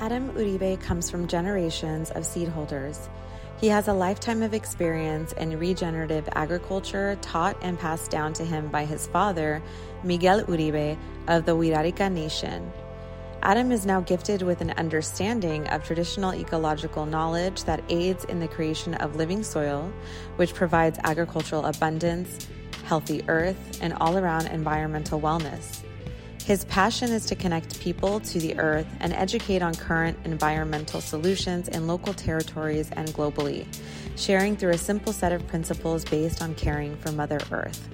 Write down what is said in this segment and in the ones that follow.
Adam Uribe comes from generations of seed holders. He has a lifetime of experience in regenerative agriculture taught and passed down to him by his father, Miguel Uribe of the Wirarika Nation. Adam is now gifted with an understanding of traditional ecological knowledge that aids in the creation of living soil, which provides agricultural abundance, healthy earth, and all around environmental wellness. His passion is to connect people to the earth and educate on current environmental solutions in local territories and globally, sharing through a simple set of principles based on caring for Mother Earth.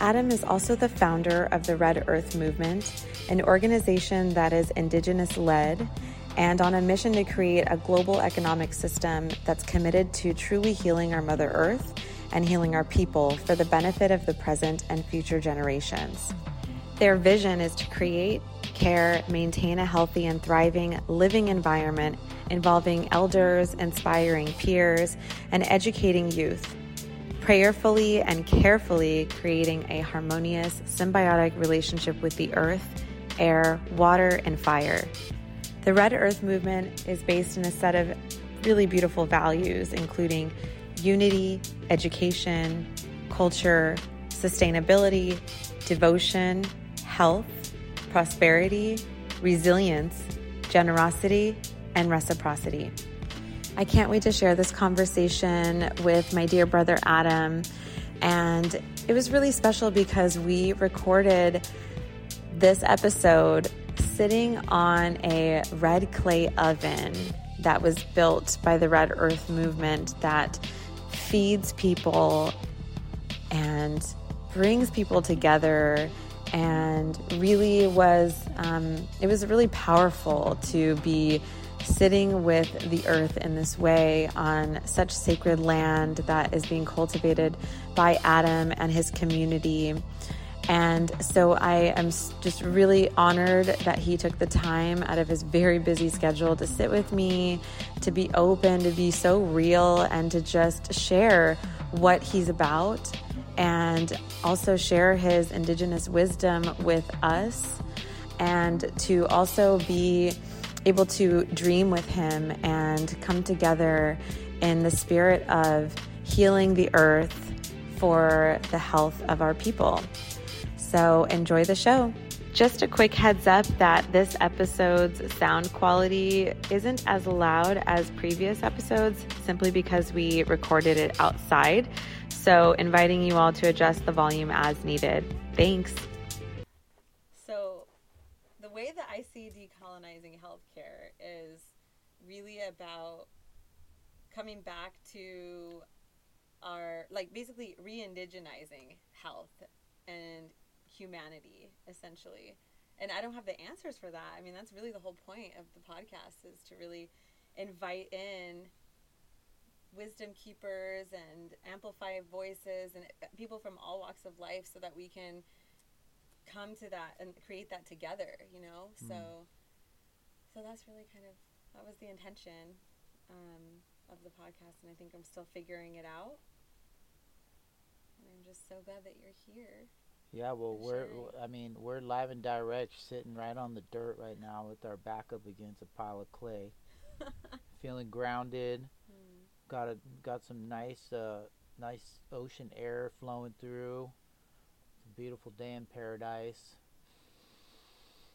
Adam is also the founder of the Red Earth Movement, an organization that is Indigenous led and on a mission to create a global economic system that's committed to truly healing our Mother Earth and healing our people for the benefit of the present and future generations. Their vision is to create, care, maintain a healthy and thriving living environment involving elders, inspiring peers, and educating youth. Prayerfully and carefully creating a harmonious, symbiotic relationship with the earth, air, water, and fire. The Red Earth movement is based in a set of really beautiful values, including unity, education, culture, sustainability, devotion, health, prosperity, resilience, generosity, and reciprocity. I can't wait to share this conversation with my dear brother Adam. And it was really special because we recorded this episode sitting on a red clay oven that was built by the Red Earth movement that feeds people and brings people together and really was um, it was really powerful to be sitting with the earth in this way on such sacred land that is being cultivated by Adam and his community. And so I am just really honored that he took the time out of his very busy schedule to sit with me, to be open, to be so real, and to just share what he's about and also share his indigenous wisdom with us and to also be able to dream with him and come together in the spirit of healing the earth for the health of our people. So enjoy the show. Just a quick heads up that this episode's sound quality isn't as loud as previous episodes simply because we recorded it outside. So, inviting you all to adjust the volume as needed. Thanks. So, the way that I see decolonizing healthcare is really about coming back to our, like, basically re indigenizing health and humanity, essentially. And I don't have the answers for that. I mean, that's really the whole point of the podcast is to really invite in wisdom keepers and amplify voices and people from all walks of life so that we can come to that and create that together you know? Mm. so so that's really kind of that was the intention um, of the podcast and i think i'm still figuring it out. And i'm just so glad that you're here. Yeah well we're i mean we're live and direct sitting right on the dirt right now with our back up against a pile of clay. Feeling grounded got a got some nice uh, nice ocean air flowing through. It's a beautiful day in paradise.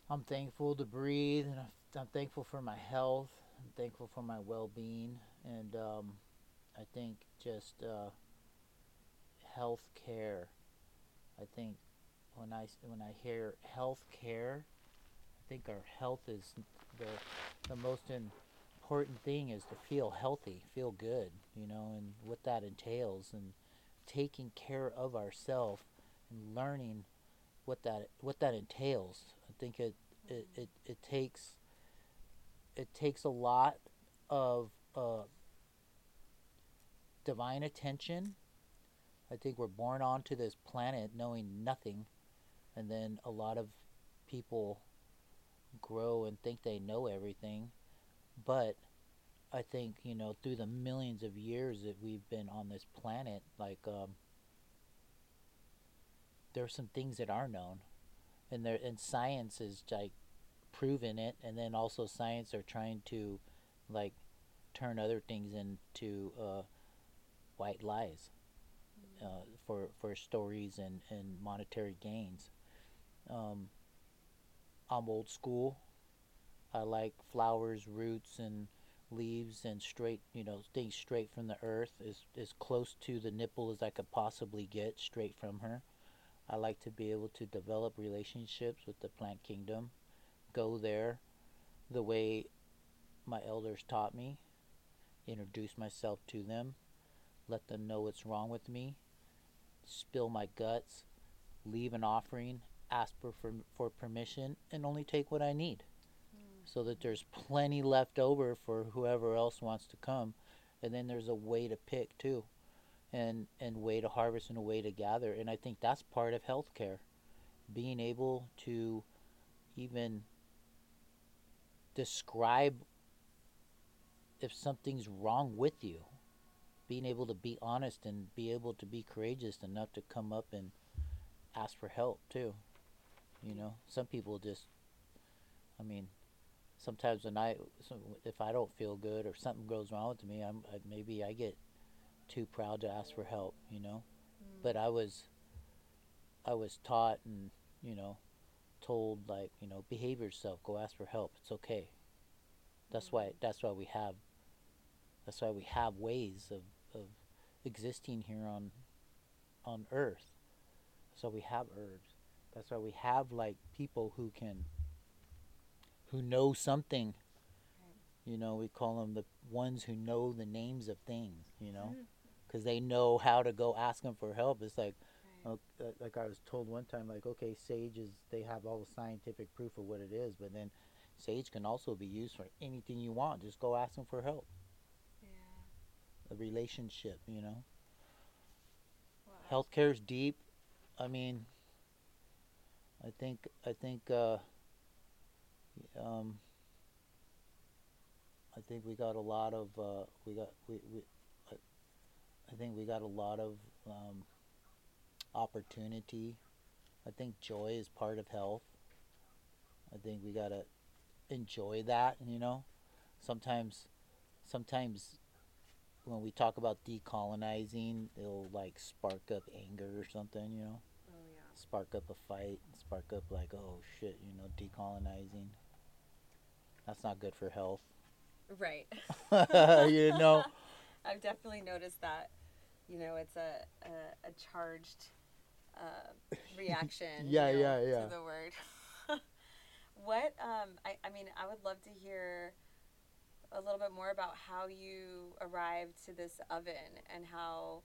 I'm thankful to breathe, and I'm thankful for my health. I'm thankful for my well-being, and um, I think just uh, health care. I think when I when I hear health care, I think our health is the the most in important thing is to feel healthy, feel good, you know, and what that entails, and taking care of ourselves and learning what that what that entails. I think it it, it, it takes it takes a lot of uh, divine attention. I think we're born onto this planet knowing nothing, and then a lot of people grow and think they know everything but I think you know through the millions of years that we've been on this planet, like um, there are some things that are known, and there and science is like proven it, and then also science are trying to like turn other things into uh, white lies uh, for for stories and and monetary gains. Um, I'm old school. I like flowers, roots, and leaves, and straight, you know, things straight from the earth, as as close to the nipple as I could possibly get, straight from her. I like to be able to develop relationships with the plant kingdom, go there the way my elders taught me, introduce myself to them, let them know what's wrong with me, spill my guts, leave an offering, ask for, for, for permission, and only take what I need. So that there's plenty left over for whoever else wants to come. And then there's a way to pick too, and, and way to harvest and a way to gather. And I think that's part of healthcare. Being able to even describe if something's wrong with you being able to be honest and be able to be courageous enough to come up and ask for help too you know some people just i mean sometimes when i if i don't feel good or something goes wrong with me i'm I, maybe i get too proud to ask for help you know mm. but i was i was taught and you know told like you know behave yourself go ask for help it's okay that's mm. why that's why we have that's why we have ways of, of existing here on on earth so we have herbs that's why we have like people who can who know something you know we call them the ones who know the names of things you know because mm-hmm. they know how to go ask them for help it's like right. uh, like i was told one time like okay sage is they have all the scientific proof of what it is but then sage can also be used for anything you want just go ask them for help yeah. a relationship you know wow. healthcare is deep i mean i think i think uh um I think we got a lot of uh, we got we, we I think we got a lot of um, opportunity. I think joy is part of health. I think we gotta enjoy that. You know, sometimes sometimes when we talk about decolonizing, it'll like spark up anger or something. You know, oh, yeah. spark up a fight, spark up like oh shit, you know, decolonizing. That's not good for health. Right. you know. I've definitely noticed that. You know, it's a a, a charged uh, reaction. yeah, you know, yeah, yeah. To the word. what? Um, I I mean, I would love to hear a little bit more about how you arrived to this oven and how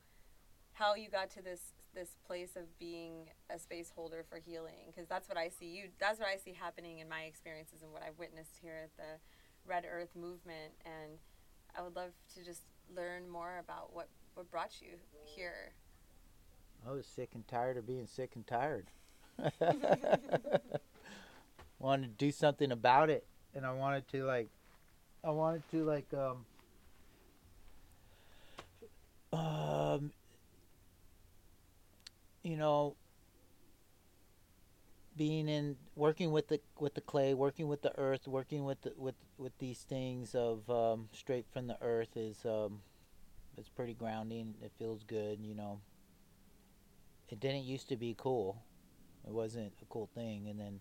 how you got to this this place of being a space holder for healing because that's what I see you that's what I see happening in my experiences and what I've witnessed here at the Red Earth movement and I would love to just learn more about what what brought you here. I was sick and tired of being sick and tired. wanted to do something about it and I wanted to like I wanted to like um um you know, being in working with the with the clay, working with the earth, working with the, with with these things of um, straight from the earth is um, it's pretty grounding. It feels good, you know. It didn't used to be cool. It wasn't a cool thing, and then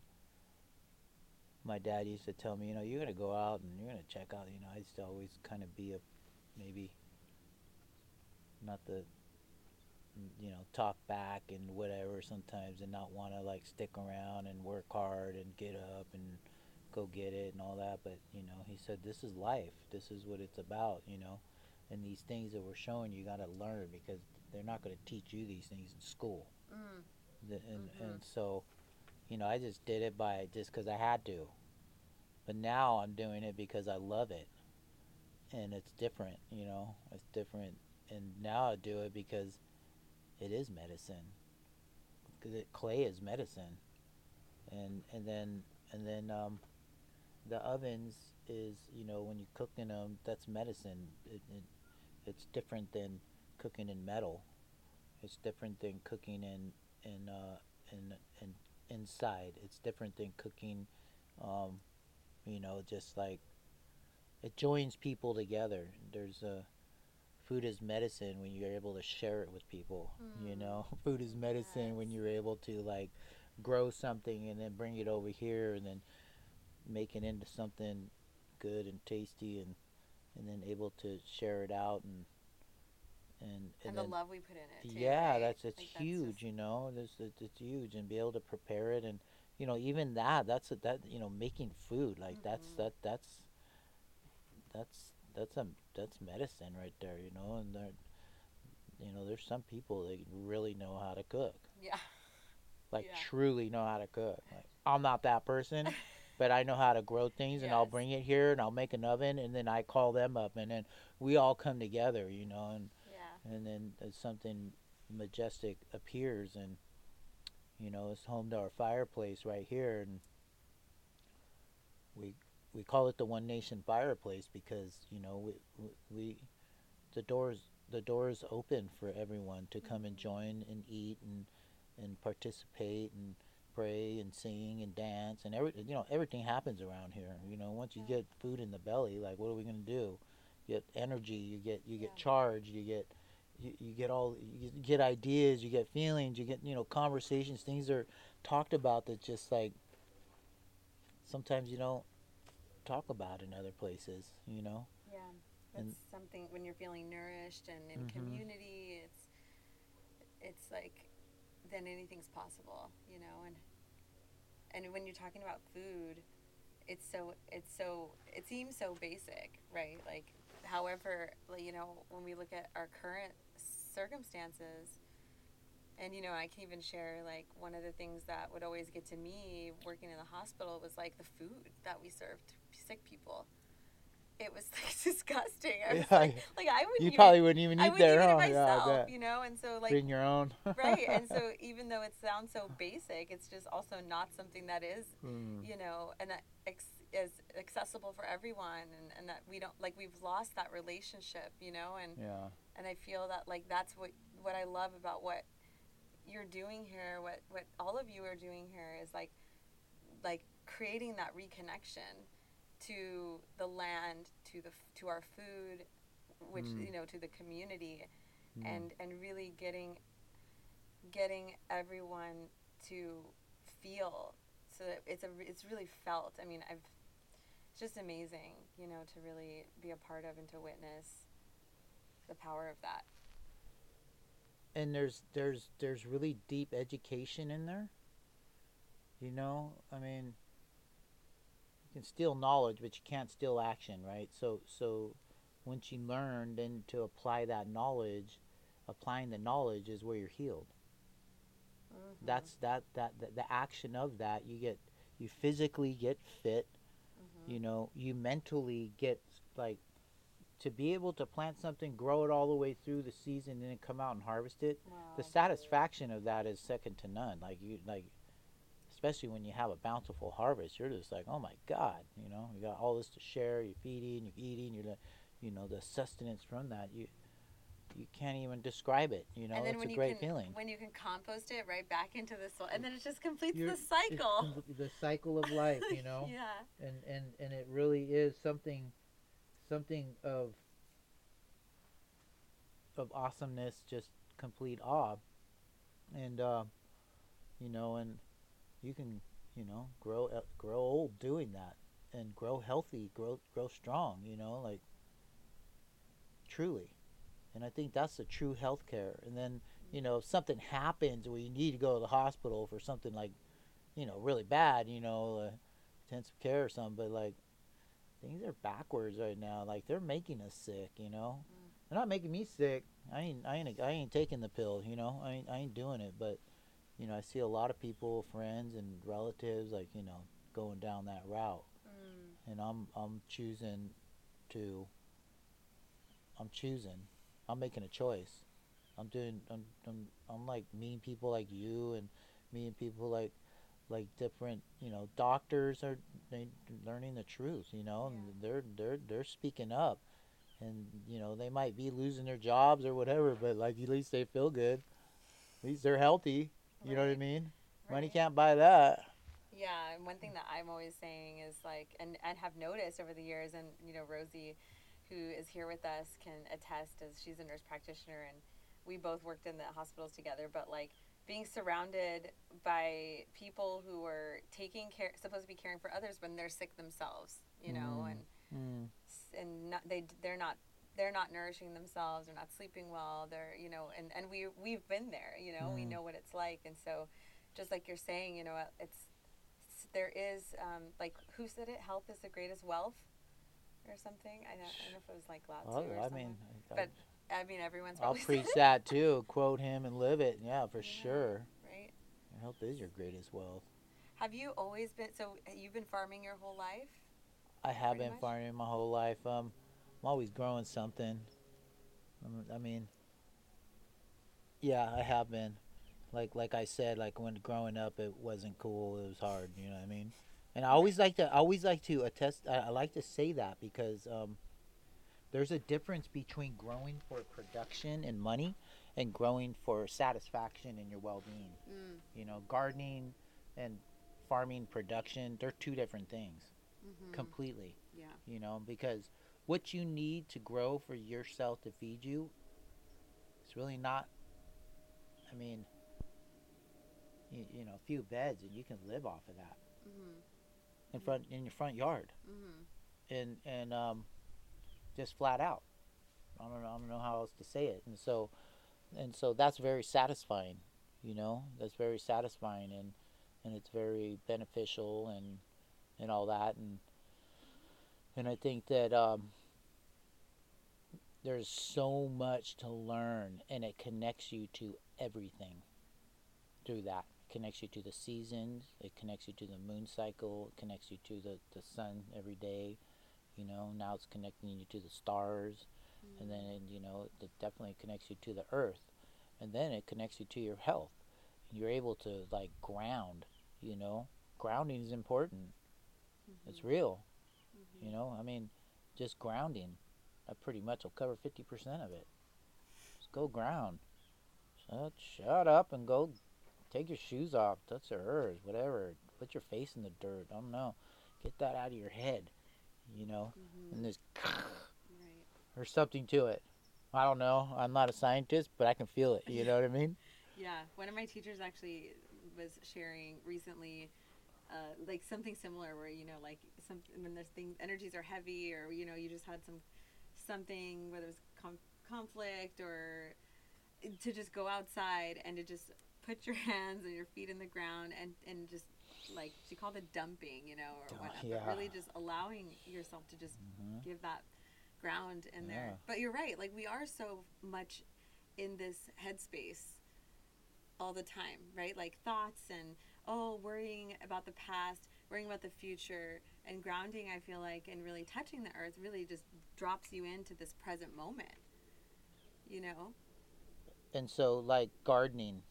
my dad used to tell me, you know, you're gonna go out and you're gonna check out. You know, I used to always kind of be a maybe not the you know talk back and whatever sometimes and not want to like stick around and work hard and get up and go get it and all that but you know he said this is life. This is what it's about you know? And these things that we're showing you got to learn because they're not going to teach you these things in school. Mm. the, and mm-hmm. and so you know I just did it by just because I had to. But now I'm doing it because I love it. And it's different you know? It's different. And now I do it because it is medicine. Because clay is medicine. And and then and then um, the ovens is you know when you cook in them that's medicine. It, it, it's different than cooking in metal. It's different than cooking in in uh, in, in inside. It's different than cooking um, You know, just like it joins people together. There's a food is medicine when you're able to share it with people. You Mm. know, food is medicine when you're able to like grow something and then bring it over here and then make it into something good and tasty and and then able to share it out and and And, and, the then love we put in it. Too, yeah right? that's it's Like, huge just- you know it's, it's it's huge and be able to prepare it and you know even that that's a, that you know making food like that's Mhm. that that's that's that's a that's medicine right there you know and there you know there's some people that really know how to cook yeah. like Yeah. truly know how to cook like i'm not that person but i know how to grow things and i'll bring it here and i'll make an oven and then i call them up and then we all come together you know and Yeah. and then something majestic appears and you know it's home to our fireplace right here and we we call it the one nation fireplace because you know we we, the doors the doors open for everyone to come and join and eat and and participate and pray and sing and dance and every you know everything happens around here. You know once you get food in the belly like what are we going to do? You get energy you get you get charged you get you, you get all you get ideas you get feelings you get you know conversations things are talked about that just like sometimes you don't talk about in other places you know Yeah. That's And- something when you're feeling nourished and in Mhm. community, it's it's like then anything's possible, you know, and and when you're talking about food, it's so it's so it seems so basic, right? Like however, like, you know, when we look at our current circumstances and you know, I can even share like one of the things that would always get to me working in the hospital was like the food that we served sick people. It was like disgusting. I was Yeah, like, like I wouldn't you even, probably wouldn't even I eat wouldn't there eat huh it yeah myself, bet. you know, and so like bring your own right, and so even though it sounds so basic, it's just also not something that is Mm. you know, and that ex- is accessible for everyone, and, and that we don't like we've lost that relationship, you know, and yeah and I feel that like that's what what I love about what you're doing here, what what all of you are doing here is like like creating that reconnection to the land, to the f- to our food, which Mm. you know to the community, Mm. and and really getting getting everyone to feel so that it's a it's really felt. I mean, I've it's just amazing, you know, to really be a part of and to witness the power of that. and there's there's there's really deep education in there you know i mean can steal knowledge but you can't steal action right so so once you learn then to apply that knowledge applying the knowledge is where you're healed Mm-hmm. that's that, that that the action of that you get you physically get fit Mm-hmm. you know you mentally get like to be able to plant something grow it all the way through the season and then come out and harvest it wow. the satisfaction of that is second to none like you like especially when you have a bountiful harvest you're just like oh my god you know? You got all this to share you're feeding you're eating you're you know the sustenance from that. You you can't even describe it you know? and then it's when a you great can, feeling. when you can compost it right back into the soil, and then it just completes You're- the cycle. the cycle of life you know? Yeah. and and and it really is something something of of awesomeness just complete awe. And uh you know and you can you know grow uh, grow old doing that and grow healthy grow grow strong you know like truly. And i think that's the true health care and then you know if something happens where you need to go to the hospital for something like you know really bad you know uh, intensive care or something but like things are backwards right now. Like they're making us sick you know? They're not making me sick. I ain't i ain't i ain't taking the pill you know? I ain't, I ain't doing it but you know i see a lot of people friends and relatives like you know going down that route. Mm. and i'm i'm choosing to i'm choosing. I'm making a choice. I'm doing i'm i'm, I'm like meeting people like you and meeting people like like different you know doctors are they learning the truth you know Yeah. and they're they're they're speaking up. And you know they might be losing their jobs or whatever but like at least they feel good. At least they're healthy you know what i Right. mean money can't buy that Yeah, and one thing that I'm always saying is like, and and have noticed over the years, and you know, Rosie, who is here with us, can attest as she's a nurse practitioner, and we both worked in the hospitals together. But like being surrounded by people who are taking care, supposed to be caring for others when they're sick themselves, you know, Mm. and Mm. and not, they they're not they're not nourishing themselves they're not sleeping well they're you know and and we we've been there you know we Mm. know what it's like and so just like you're saying you know uh, it's, there is um, like who said it health is the greatest wealth or something i don't, I don't know if it was like Lao Tzu Oh, or I someone. mean, I- but i mean everyone's I'll preach that too. Quote him and live it. Yeah, for Yeah. sure. right Your health is your greatest wealth. have you always been so you've been farming your whole life I have been much. farming my whole life. Um, I'm always growing something. I mean, yeah, I have been. Like like I said, like when growing up, it wasn't cool. It was hard. You know what I mean? And I always like to I always like to attest. I, I like to say that because um, there's a difference between growing for production and money, and growing for satisfaction and your well-being. mm. You know, gardening and farming production, they're two different things mm-hmm. completely yeah you know because what you need to grow for yourself to feed you it's really not i mean you, you know a few beds and you can live off of that. Mm-hmm. in front in your front yard. Mm-hmm. and and um just flat out. I don't know i don't know how else to say it. And so and so that's very satisfying you know? That's very satisfying and and it's very beneficial and and all that. And and i think that um there's so much to learn and it connects you to everything through that. It connects you to the seasons it connects you to the moon cycle it connects you to the, the sun every day you know now it's connecting you to the stars. And then it, you know it definitely connects you to the earth. And then it connects you to your health. You're able to like ground you know. Grounding is important. It's real you know? I mean just grounding that pretty much will cover 50% of it. Just go ground. Shut, shut up and go take your shoes off touch the earth whatever. Put your face in the dirt. I don't know. Get that out of your head you know? Mm-hmm. and there's right. or something to it. I don't know. I'm not a scientist but i can feel it. You know what i mean? Yeah, one of my teachers actually was sharing recently, uh, like something similar where you know, like some when there's things, energies are heavy, or you know, you just had some something whether it was com- conflict or to just go outside and to just put your hands and your feet in the ground and and just like she called it dumping, you know, or whatnot, yeah. really just allowing yourself to just Mhm. give that ground in there. But you're right, like we are so much in this headspace all the time, right? Like thoughts and oh, worrying about the past, worrying about the future, and grounding. I feel like and really touching the earth really just drops you into this present moment. You know? and so like gardening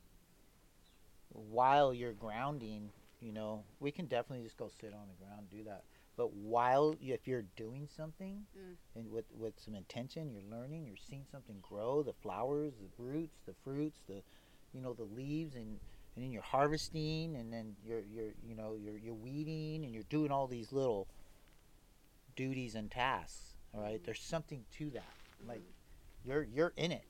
while you're grounding you know we can definitely just go sit on the ground and do that but while if you're doing something Mm. and with with some intention you're learning you're seeing something grow the flowers the roots the fruits the you know the leaves and and then you're harvesting and then you're you're you know you're you're weeding and you're doing all these little duties and tasks all right? Mhm. there's something to that. Like you're you're in it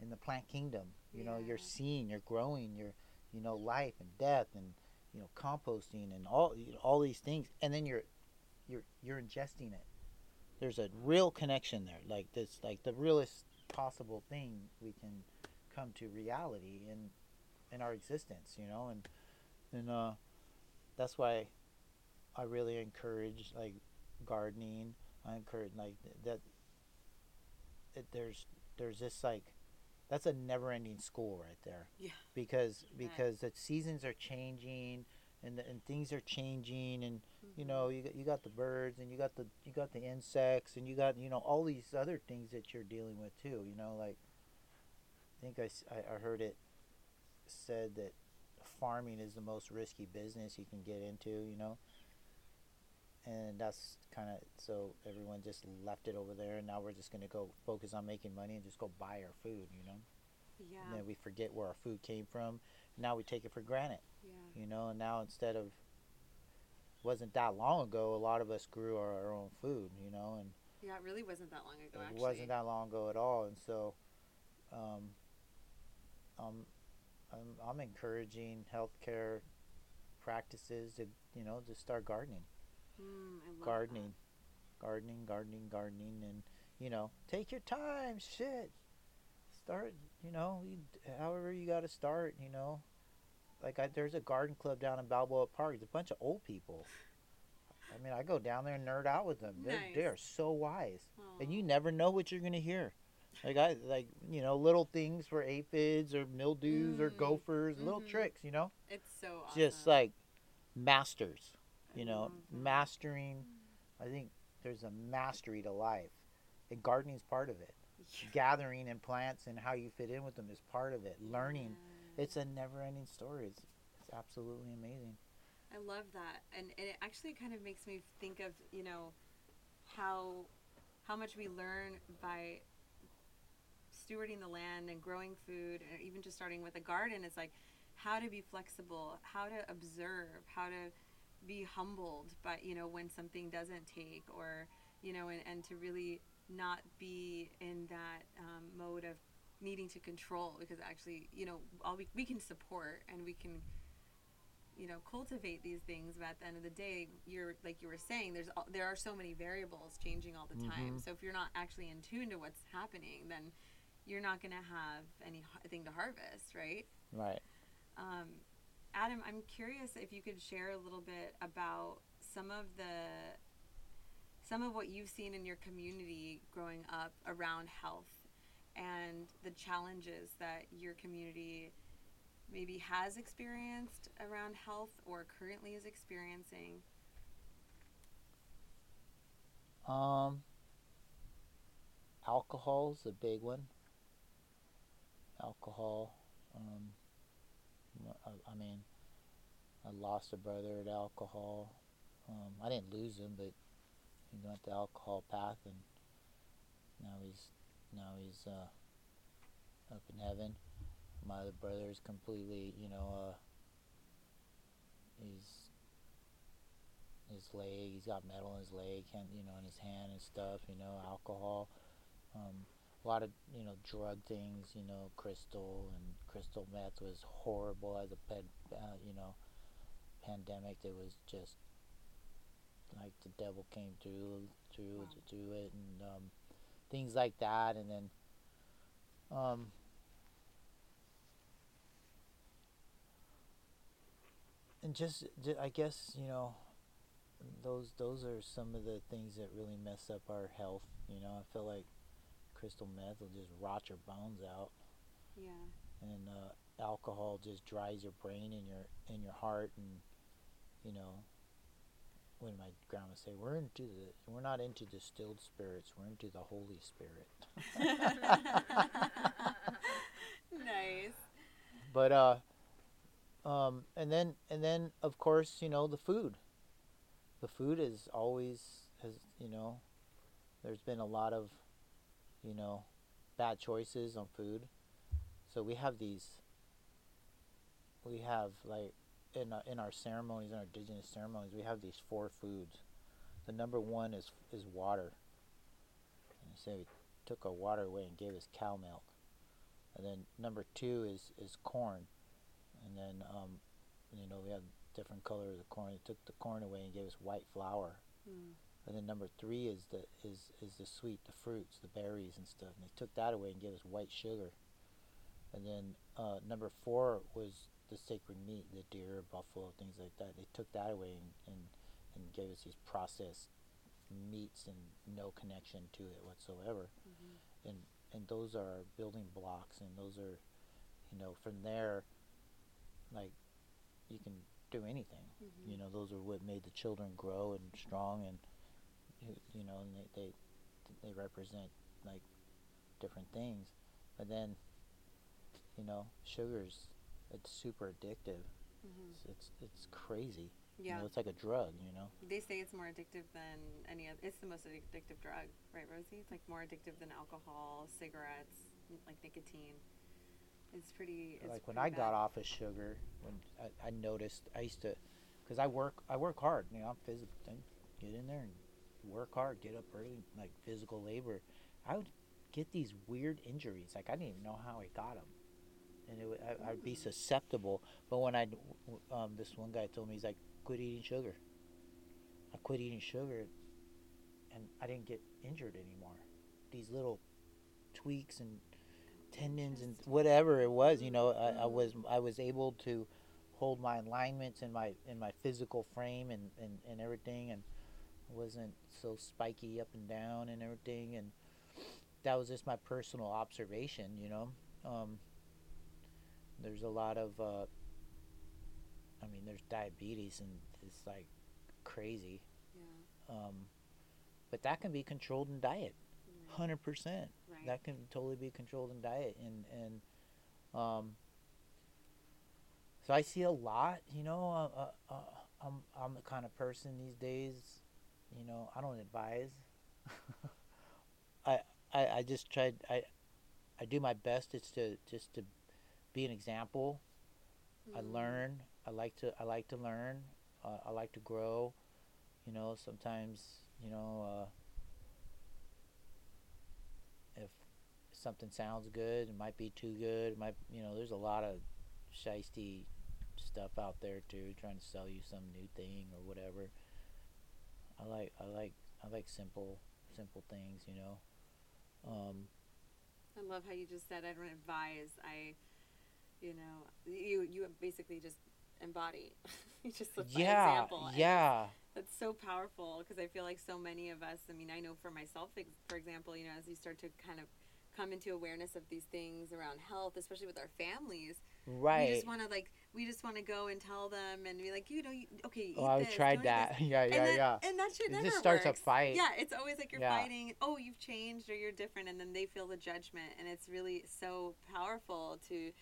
in the plant kingdom. You know you're seeing you're growing you're you know life and death and you know composting and all you know, all these things and then you're you're you're ingesting it. There's a real connection there like this like the realest possible thing we can come to reality in in our existence you know and and uh that's why i really encourage like gardening i encourage like that it, there's there's this like that's a never ending school right there Yeah. because because the seasons are changing and the, and things are changing and you know Mm-hmm. you got, you got the birds and you got the you got the insects and you got you know all these other things that you're dealing with too you know like i think I, I heard it said that farming is the most risky business you can get into you know and that's kind of so everyone just left it over there and now we're just going to go focus on making money and just go buy our food you know Yeah. and then we forget where our food came from now we take it for granted Yeah. you know and now instead of wasn't that long ago. A lot of us grew our, our own food, you know, and Yeah, it really wasn't that long ago. it actually. wasn't that long ago at all. And so, um, um, I'm, I'm encouraging healthcare practices to, you know, to start gardening, Mm, I love gardening, gardening, gardening, gardening, and you know, take your time. Shit, start. You know, you, however you got to start. You know, like I, there's a garden club down in Balboa Park. It's a bunch of old people. I mean, I go down there and nerd out with them. They're, they are so wise that. and you never know what you're gonna hear. Like I like you know little things for aphids or mildews or Mm, gophers, little mhm. tricks. You know, It's so awesome. just like masters. You know, mastering. I think there's a mastery to life, and gardening's part of it. Gathering and plants and how you fit in with them is part of it. Learning, Yeah. it's a never-ending story. It's it's absolutely amazing. I love that, and, and it actually kind of makes me think of you know how how much we learn by stewarding the land and growing food, and even just starting with a garden. It's like how to be flexible, how to observe, how to be humbled by you know when something doesn't take, or you know, and, and to really not be in that um, mode of needing to control because actually you know all we, we can support and we can you know cultivate these things but at the end of the day you're like you were saying there's all, there are so many variables changing all the time Mhm. so if you're not actually in tune to what's happening then you're not going to have anything to harvest right Right. um, adam i'm curious if you could share a little bit about some of the some of what you've seen in your community growing up around health and the challenges that your community maybe has experienced around health or currently is experiencing. Um, is a big one. Alcohol. Um, I, I mean, I lost a brother to alcohol. Um, I didn't lose him, but he went the alcohol path, and now he's now he's uh, up in heaven. My other brother is completely, you know, uh, he's his leg. He's got metal in his leg, can't you know, in his hand and stuff. You know, alcohol, um, a lot of you know drug things. You know, crystal and crystal meth was horrible as a ped, uh, you know, pandemic. It was just like the devil came through through Wow. to do it, and um, things like that. And then, um, and just, I guess you know those those are some of the things that really mess up our health. You know, I feel like crystal meth will just rot your bones out, Yeah. and uh, alcohol just dries your brain and your and your heart, and you know. When my grandma say we're into the we're not into distilled spirits we're into the Holy Spirit, nice. but uh, um, and then and then of course you know the food, the food is always has you know, there's been a lot of, you know, bad choices on food, so we have these. We have like in our, in our ceremonies, in our indigenous ceremonies, we have these four foods. The number one is is water. And so we took our water away and gave us cow milk. And then number two is is corn. And then um, you know we have different colors of corn. They took the corn away and gave us white flour. Mm. And then number three is the is is the sweet, the fruits, the berries and stuff. And they took that away and gave us white sugar. And then uh, number four was the sacred meat, the deer, buffalo, things like that. They took that away and, and, and gave us these processed meats and no connection to it whatsoever. Mhm. And and those are building blocks, and those are, you know, from there, like, you can do anything. Mhm. You know, those are what made the children grow and strong, and you- you know, and they they, they represent like different things. But then, you know, sugars, it's super addictive. Mhm. It's it's, it's crazy. You Yeah. know, it's like a drug. You know. They say it's more addictive than any other. It's the most addictive drug, right, Rosie? It's like more addictive than alcohol, cigarettes, like nicotine. It's pretty. It's like when pretty I got off of sugar, when I, I noticed, I used to, because I work I work hard. You know, I'm physical. Get in there and work hard. Get up early, like physical labor. I would get these weird injuries. Like I didn't even know how I got them, and it would, I, I'd be susceptible. But when I, um, this one guy told me he's like, quit eating sugar. I quit eating sugar, and I didn't get injured anymore. These little tweaks and tendons and whatever it was, you know, I, I was I was able to hold my alignments in my in my physical frame and, and, and everything and wasn't so spiky up and down and everything and that was just my personal observation, you know. Um, there's a lot of uh, I mean there's diabetes and it's like crazy. Yeah. Um, but that can be controlled in diet. Right. Hundred percent Right. that can totally be controlled in diet and and um so I see a lot you know uh, uh, uh, I'm I'm the kind of person these days you know I don't advise I, I I just tried I I do my best it's to just to be an example I Mm. learn I like to I like to learn uh, I like to grow you know sometimes you know uh, if something sounds good, it might be too good. It might you know, there's a lot of shisty stuff out there too, trying to sell you some new thing or whatever. I like I like I like simple simple things, you know. Um, I love how you just said I don't advise. I, you know, you you basically just embody. you just live yeah, example. and yeah, That's so powerful because I feel like so many of us. I mean, I know for myself, for example, you know, as you start to kind of come into awareness of these things around health, especially with our families, right? right. just want to like we just want to go and tell them and be like, you know, you, okay, Oh, I've tried that. yeah, yeah, and that, yeah. And that shit It never just starts a fight. Yeah, it's always like you're Yeah. fighting. Oh, you've changed or you're different, and then they feel the judgment, and it's really so powerful to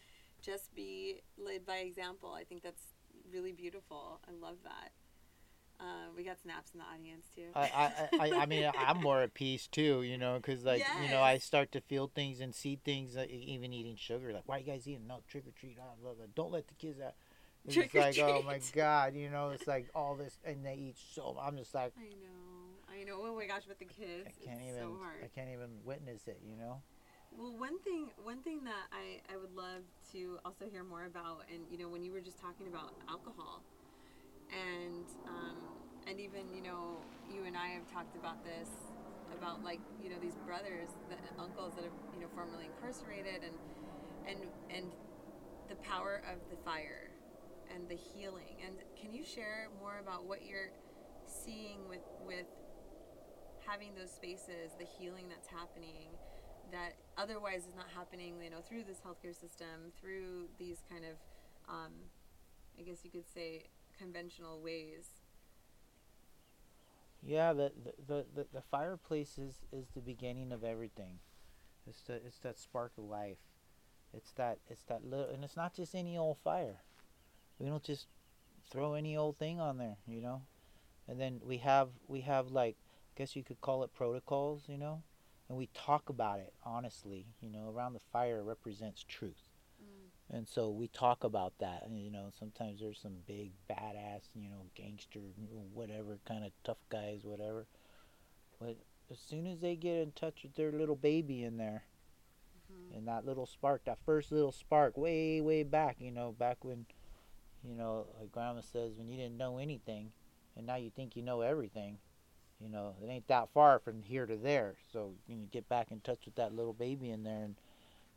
just be led by example. I think that's really beautiful. I love that. Uh, we got snaps in the audience too. I, I, I, I mean, I'm more at peace too, you know, because like, you know, I start to feel things and see things, like, even eating sugar. Like, why you guys eating? No, trick or treat. I love it. Don't let the kids out. It's Trick like, oh my god, you know, it's like all this, and they eat so. I'm just like, I know, I know. Oh my gosh, with the kids, I can't it's even, so hard. I can't even witness it, you know. Well, one thing, one thing that I, I would love to also hear more about, and you know, when you were just talking about alcohol, and um, and even you know, you and I have talked about this, about like you know these brothers, the uncles that are you know formerly incarcerated, and and and the power of the fire, and the healing. And can you share more about what you're seeing with with having those spaces, the healing that's happening? that otherwise is not happening, you know, through this healthcare system, through these kind of, um, I guess you could say, conventional ways. Yeah, the the, the, the, fireplace is, is the beginning of everything. It's the it's that spark of life. It's that it's that little and it's not just any old fire. We don't just throw any old thing on there, you know? And then we have we have like I guess you could call it protocols, you know? And we talk about it honestly, you know, around the fire represents truth. And so we talk about that, and you know, sometimes there's some big badass, you know, gangster, whatever kind of tough guys, whatever. But as soon as they get in touch with their little baby in there, Mhm. and that little spark, that first little spark, way, way back, you know, back when, you know, like Grandma says, when you didn't know anything, and now you think you know everything, you know, it ain't that far from here to there. So you get back in touch with that little baby in there, and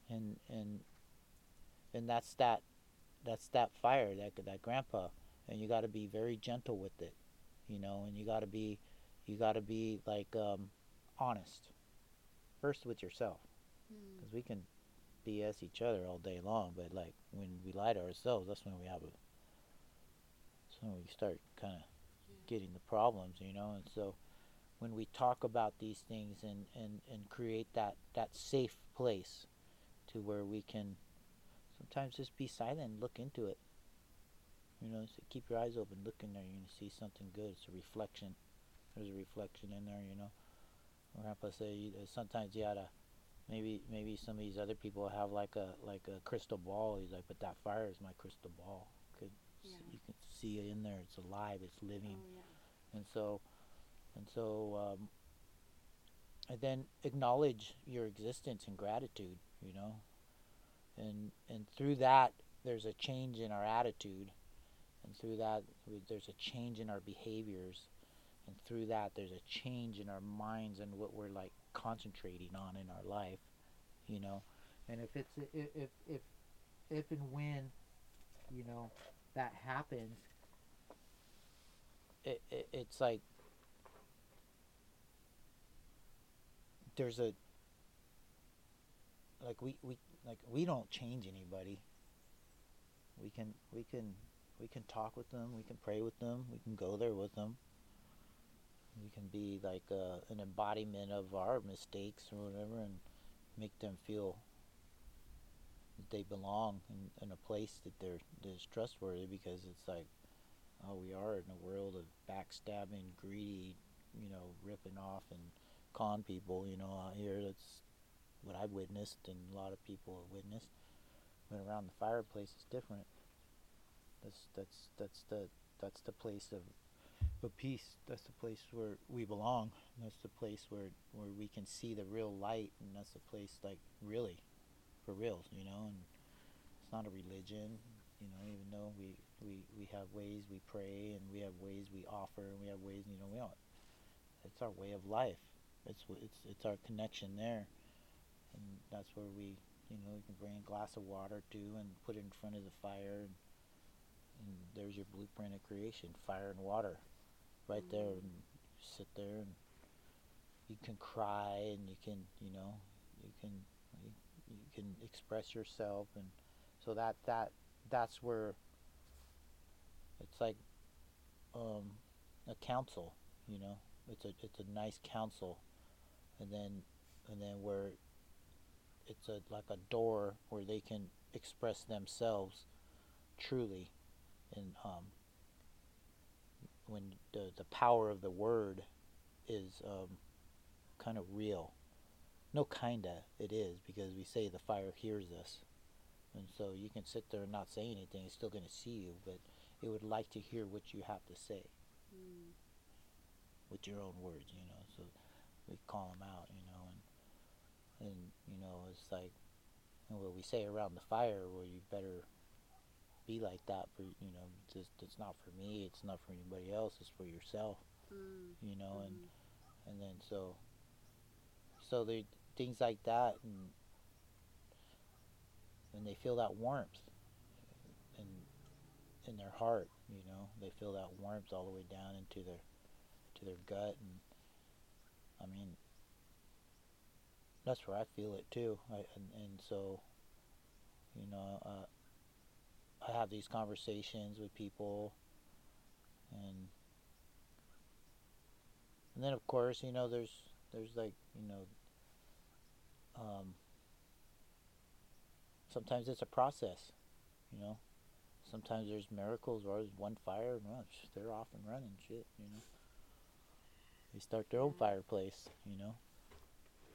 and and and that's that, that's that fire, that that grandpa, and you got to be very gentle with it, you know, and you got to be, you got to be like um, honest, first with yourself Mm. because we can BS each other all day long, but like when we lie to ourselves, that's when we have a. That's when we start kind of Yeah. getting the problems, you know. And so, when we talk about these things and and and create that that safe place, to where we can, sometimes just be silent and look into it. You know, so keep your eyes open, look in there. You're gonna see something good. It's a reflection. There's a reflection in there, you know. Grandpa say you, uh, sometimes you gotta maybe maybe some of these other people have like a like a crystal ball. He's like, but that fire is my crystal ball. Could Yeah. you can see it in there. It's alive. It's living. Oh, yeah. and so and so um, and then acknowledge your existence and gratitude you know and and through that there's a change in our attitude. And through that there's a change in our behaviors. And through that there's a change in our minds and what we're like concentrating on in our life you know? And if it's if if if, if and when you know that happens it, it it's like there's a like we we like we don't change anybody. We can we can we can talk with them. We can pray with them. We can go there with them. We can be like uh, an embodiment of our mistakes or whatever and make them feel that they belong in, in a place that they're that's trustworthy because it's like oh we are in a world of backstabbing greedy you know ripping off and con people you know out here that's what I've witnessed and a lot of people have witnessed but around the fireplace is different. That's that's that's the that's the place of of peace. That's the place where we belong. That's the place where where we can see the real light and that's the place like really for real you know and it's not a religion you know even though we we we have ways we pray and we have ways we offer and we have ways you know we don't it's our way of life. It's it's it's our connection there and that's where we you know you can bring a glass of water too and put it in front of the fire and, and there's your blueprint of creation fire and water right there and you sit there and you can cry and you can you know you can you, you can express yourself and so that that that's where it's like um, a council you know it's a it's a nice council. And then and then where it's a like a door where they can express themselves truly and um, when the the power of the word is um, kind of real no kinda it is because we say the fire hears us and so you can sit there and not say anything it's still going to see you but it would like to hear what you have to say Mm. with your own words, you know. So we call them out, you know, and you know it's like and what we say around the fire, well, you better be like that for you know. Just it's not for me, it's not for anybody else, it's for yourself, Mm. you know, and Mhm. and then so so they things like that, and and they feel that warmth in in their heart, you know, they feel that warmth all the way down into their to their gut, and I mean, that's where I feel it too. I, and and so, you know, uh, I have these conversations with people, and and then of course, you know, there's there's like you know, um, sometimes it's a process, you know. Sometimes there's miracles, or there's one fire, and well, they're off and running, shit, you know. They start their own fireplace, you know.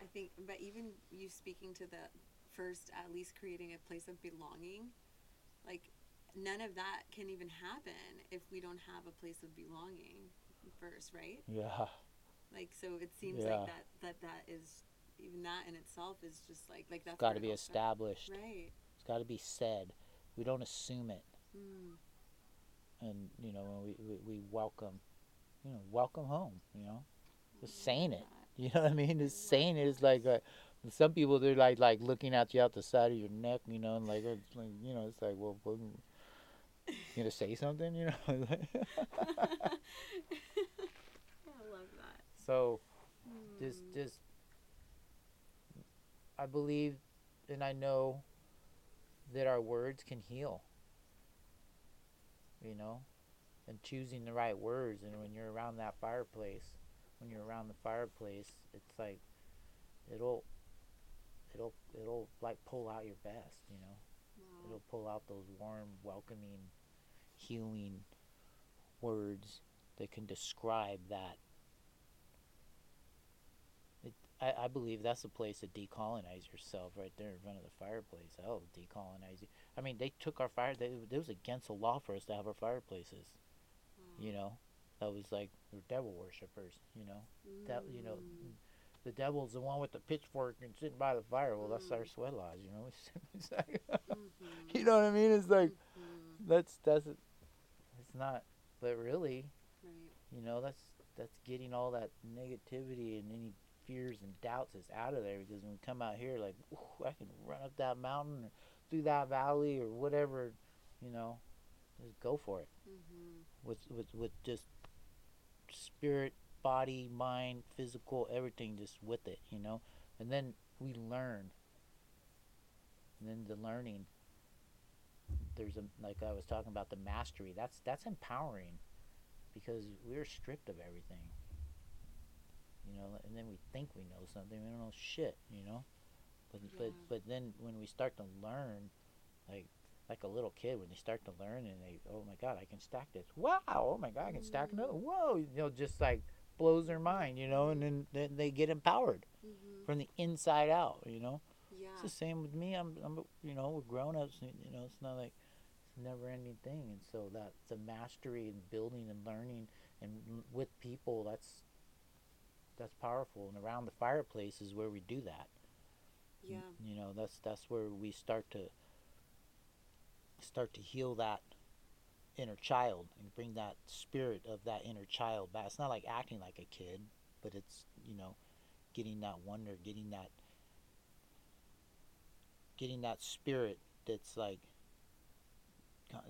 I think, but even you speaking to the first, at least creating a place of belonging, like none of that can even happen if we don't have a place of belonging first, right? Yeah, Like, so it seems Yeah. like that that that is even that in itself is just like like that's got to be established. right? It's got to be said. We don't assume it, Mm. and you know, when we, we we welcome, you know, welcome home. You know, just saying it. You know what I mean? I Just saying it is like uh, some people they're like like looking at you out the side of your neck, you know, and like, it's like you know, it's like, well, well you gonna say something, you know? I love that. so just Mm. just I believe and I know that our words can heal. You know? And choosing the right words and when you're around that fireplace, when you're around the fireplace, it's like it'll it'll it'll like pull out your best, you know? Wow. It'll pull out those warm, welcoming, healing words that can describe that. It I, I believe that's a place to decolonize yourself right there in front of the fireplace. Hell, decolonize you. I mean, they took our fire. They, it was against the law for us to have our fireplaces. You know, that was like devil worshippers. You know, that you know, Mm. the devil's the one with the pitchfork and sitting by the fire. Well, that's our Mm. sweat lodge, You know, it's like, Mhm. you know what I mean? It's like Mhm. that's that's it's not. But really, Right. you know, that's that's getting all that negativity and any fears and doubts is out of there because when we come out here, like, "Ooh, I can run up that mountain or through that valley or whatever, you know, just go for it Mhm. with with with just spirit, body, mind, physical, everything, just with it, you know, and then we learn. And then the learning, there's a like I was talking about the mastery. That's that's empowering, because we're stripped of everything. You know, and then we think we know something. We don't know shit. You know, but but but then when we start to learn, like like a little kid when they start to learn and they oh my god I can stack this. Wow oh my god I can stack another whoa you know just like blows their mind you know and then, then they get empowered Mhm. from the inside out you know? Yeah. it's the same with me. I'm, I'm you know we're grown ups you know it's not like it's a never ending thing and so that the mastery and building and learning and with people that's that's powerful. And around the fireplace is where we do that. Yeah. you know that's that's where we start to start to heal that inner child and bring that spirit of that inner child back. It's not like acting like a kid but it's you know getting that wonder getting that getting that spirit that's like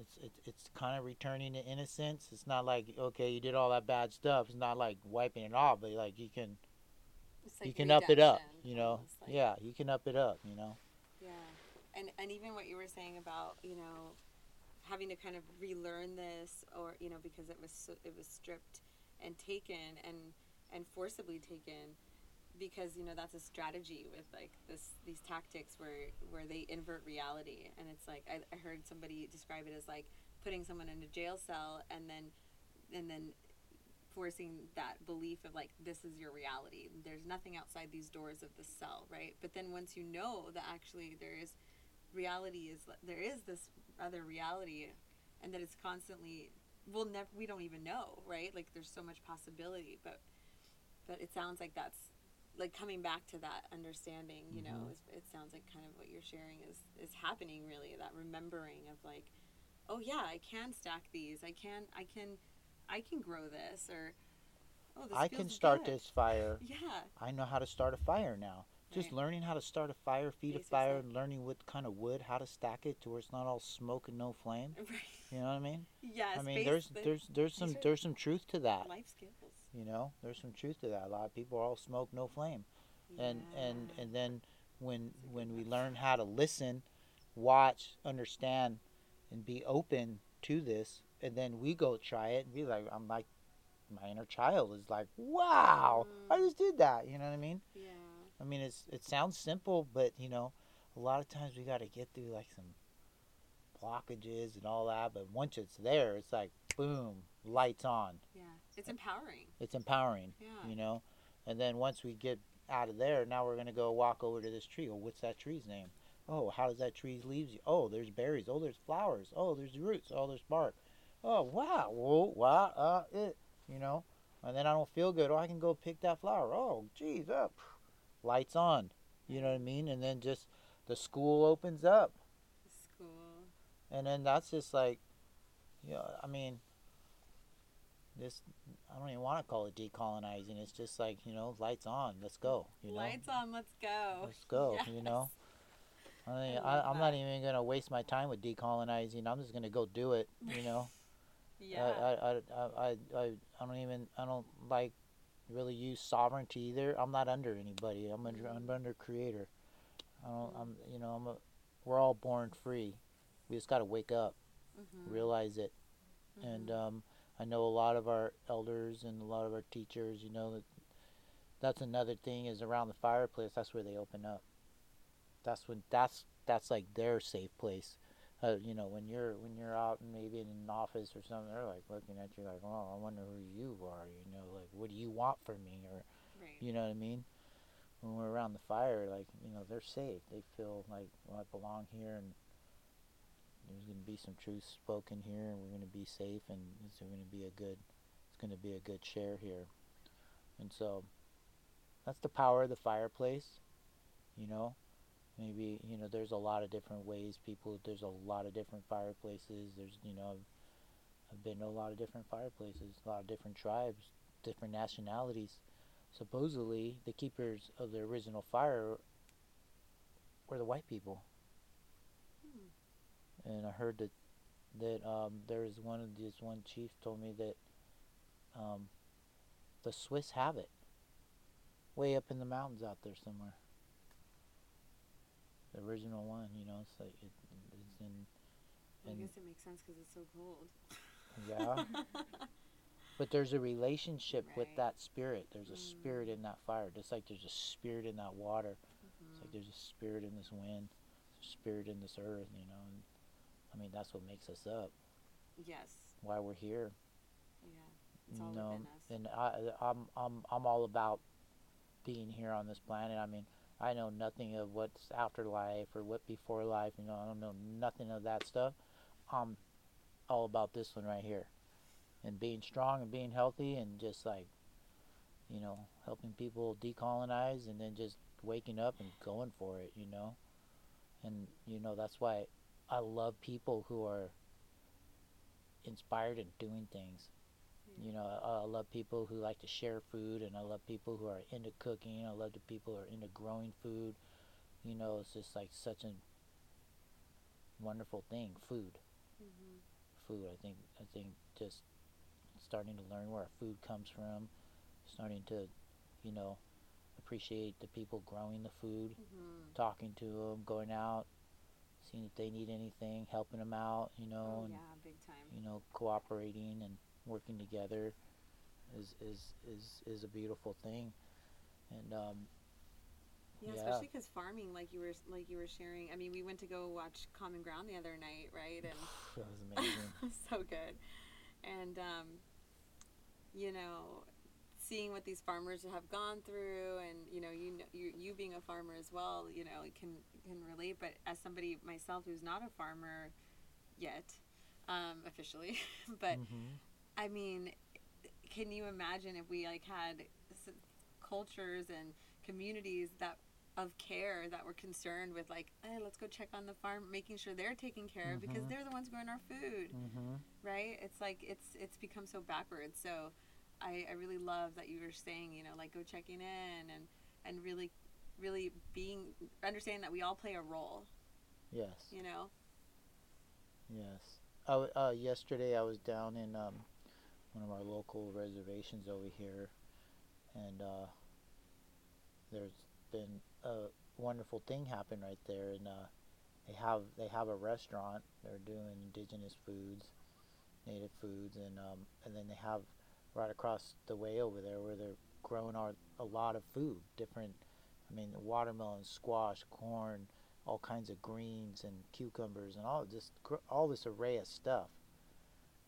it's it's, it's kind of returning to innocence. It's not like okay you did all that bad stuff. It's not like wiping it off but like you can It's you like can up it up you know? like- yeah you can up it up you know and and even what you were saying about you know having to kind of relearn this, or you know because it was so, it was stripped and taken and and forcibly taken, because you know that's a strategy with like this these tactics where where they invert reality, and it's like I, I heard somebody describe it as like putting someone in a jail cell and then and then forcing that belief of like this is your reality. There's nothing outside these doors of the cell right? But then once you know that actually there is reality is there is this other reality and that it's constantly we'll never we don't even know right like there's so much possibility but but it sounds like that's like coming back to that understanding you know Mhm. is, it sounds like kind of what you're sharing is is happening really that remembering of like oh yeah i can stack these i can i can i can grow this or oh this I can start good. this fire. yeah I know how to start a fire now. Just Right. learning how to start a fire, feed Basic a fire, stuff. learning what kind of wood, how to stack it to where it's not all smoke and no flame. right You know what I mean? yes I mean, there's the there's there's some there's some truth to that. life skills You know, there's some truth to that. A lot of people are all smoke, no flame. And and and then when That's a good when we learn how to listen, watch, understand, and be open to this, and then we go try it and be like, I'm like, my inner child is like, wow, I Mm. just did that. You know what I mean? yeah I mean, it's it sounds simple, but you know, a lot of times we got to get through like some blockages and all that. But once it's there, it's like boom, lights on. yeah it's empowering It's empowering, yeah you know. And then once we get out of there, now we're gonna go walk over to this tree. Oh, what's that tree's name? Oh, how does that tree's leaves? Oh, there's berries. Oh, there's flowers. Oh, there's roots. Oh, there's bark. Oh, wow. Whoa, wow. Uh, it. You know. And then I don't feel good. Oh, I can go pick that flower. Oh, geez, up. Lights on. You know what I mean? And then just the school opens up, school and then that's just like, you know, I mean, this. I don't even want to call it decolonizing. It's just like you know, lights on. Let's go. You know. lights on let's go Let's go. You know. I mean, I I'm not even gonna waste my time with decolonizing. I'm just gonna go do it. You know. yeah I, I, I, I, I, I don't even. I don't like really use sovereignty either. I'm not under anybody. I'm under. I'm under creator. I don't. I'm. You know. I'm. A, we're all born free. We just gotta wake up, Mhm. realize it, and Mhm. um, I know a lot of our elders and a lot of our teachers. You know that. That's another thing is around the fireplace. That's where they open up. That's when. That's that's like their safe place. Uh, you know, when you're when you're out and maybe in an office or something, they're like looking at you like, "Oh, I wonder who you are." You know, like, "What do you want from me?" Or right you know what I mean? when we're around the fire, like you know, they're safe. They feel like well, I belong here, and there's going to be some truth spoken here, and we're going to be safe, and it's going to be a good, it's going to be a good share here, and so that's the power of the fireplace, you know. Maybe you know, there's a lot of different ways people. There's a lot of different fireplaces. There's you know, I've been to a lot of different fireplaces, a lot of different tribes, different nationalities. Supposedly, the keepers of the original fire were the white people. Hmm. And I heard that that um, there is one of this one chief told me that um, the Swiss have it way up in the mountains out there somewhere. The original one, you know, it's like it, it's in I guess it makes sense because it's so cold. yeah. But there's a relationship with that spirit. There's a Mm. spirit in that fire, just like there's a spirit in that water. It's like Mhm. there's a spirit in this wind, a spirit in this earth, you know. And I mean, that's what makes us up. Yes. Why we're here, Yeah. It's you all know. within us. And I, I'm, I'm, I'm all about being here on this planet. I mean, I know nothing of what's afterlife or what before life. You know, I don't know nothing of that stuff. I'm all about this one right here, and being strong and being healthy and just like, you know, helping people decolonize and then just waking up and going for it. You know, and you know that's why I love people who are inspired and doing things. You know, I, I love people who like to share food, and I love people who are into cooking. I love the people who are into growing food. You know, it's just like such a wonderful thing. Food, Mhm. food. I think, I think just starting to learn where our food comes from, starting to, you know, appreciate the people growing the food, Mhm. talking to them, going out, seeing if they need anything, helping them out. You know, Oh and yeah, big time. you know, cooperating and working together is is is, is a beautiful thing. And um, Yeah, Yeah. especially because farming, like you were like you were sharing. I mean, we went to go watch Common Ground the other night, right? And that was amazing. so good. And um, you know, seeing what these farmers have gone through, and you know, you know, you, you being a farmer as well, you know, can can relate. But as somebody myself who's not a farmer yet, um, officially, but Mhm. I mean, can you imagine if we like had cultures and communities that of care that were concerned with like, hey, let's go check on the farm, making sure they're taken care of because Mhm. they're the ones growing our food, Mhm. right? It's like it's it's become so backwards. So I, I really love that you were saying, you know, like go checking in and and really really being understanding that we all play a role, Yes. you know. Yes. I uh, yesterday I was down in um, one of our local reservations over here, and uh, there's been a wonderful thing happen right there, and uh, they have they have a restaurant. They're doing indigenous foods, native foods, and um, and then they have right across the way over there where they're growing our, a lot of food, different. I mean, watermelon, squash, corn, all kinds of greens and cucumbers and all just all this array of stuff.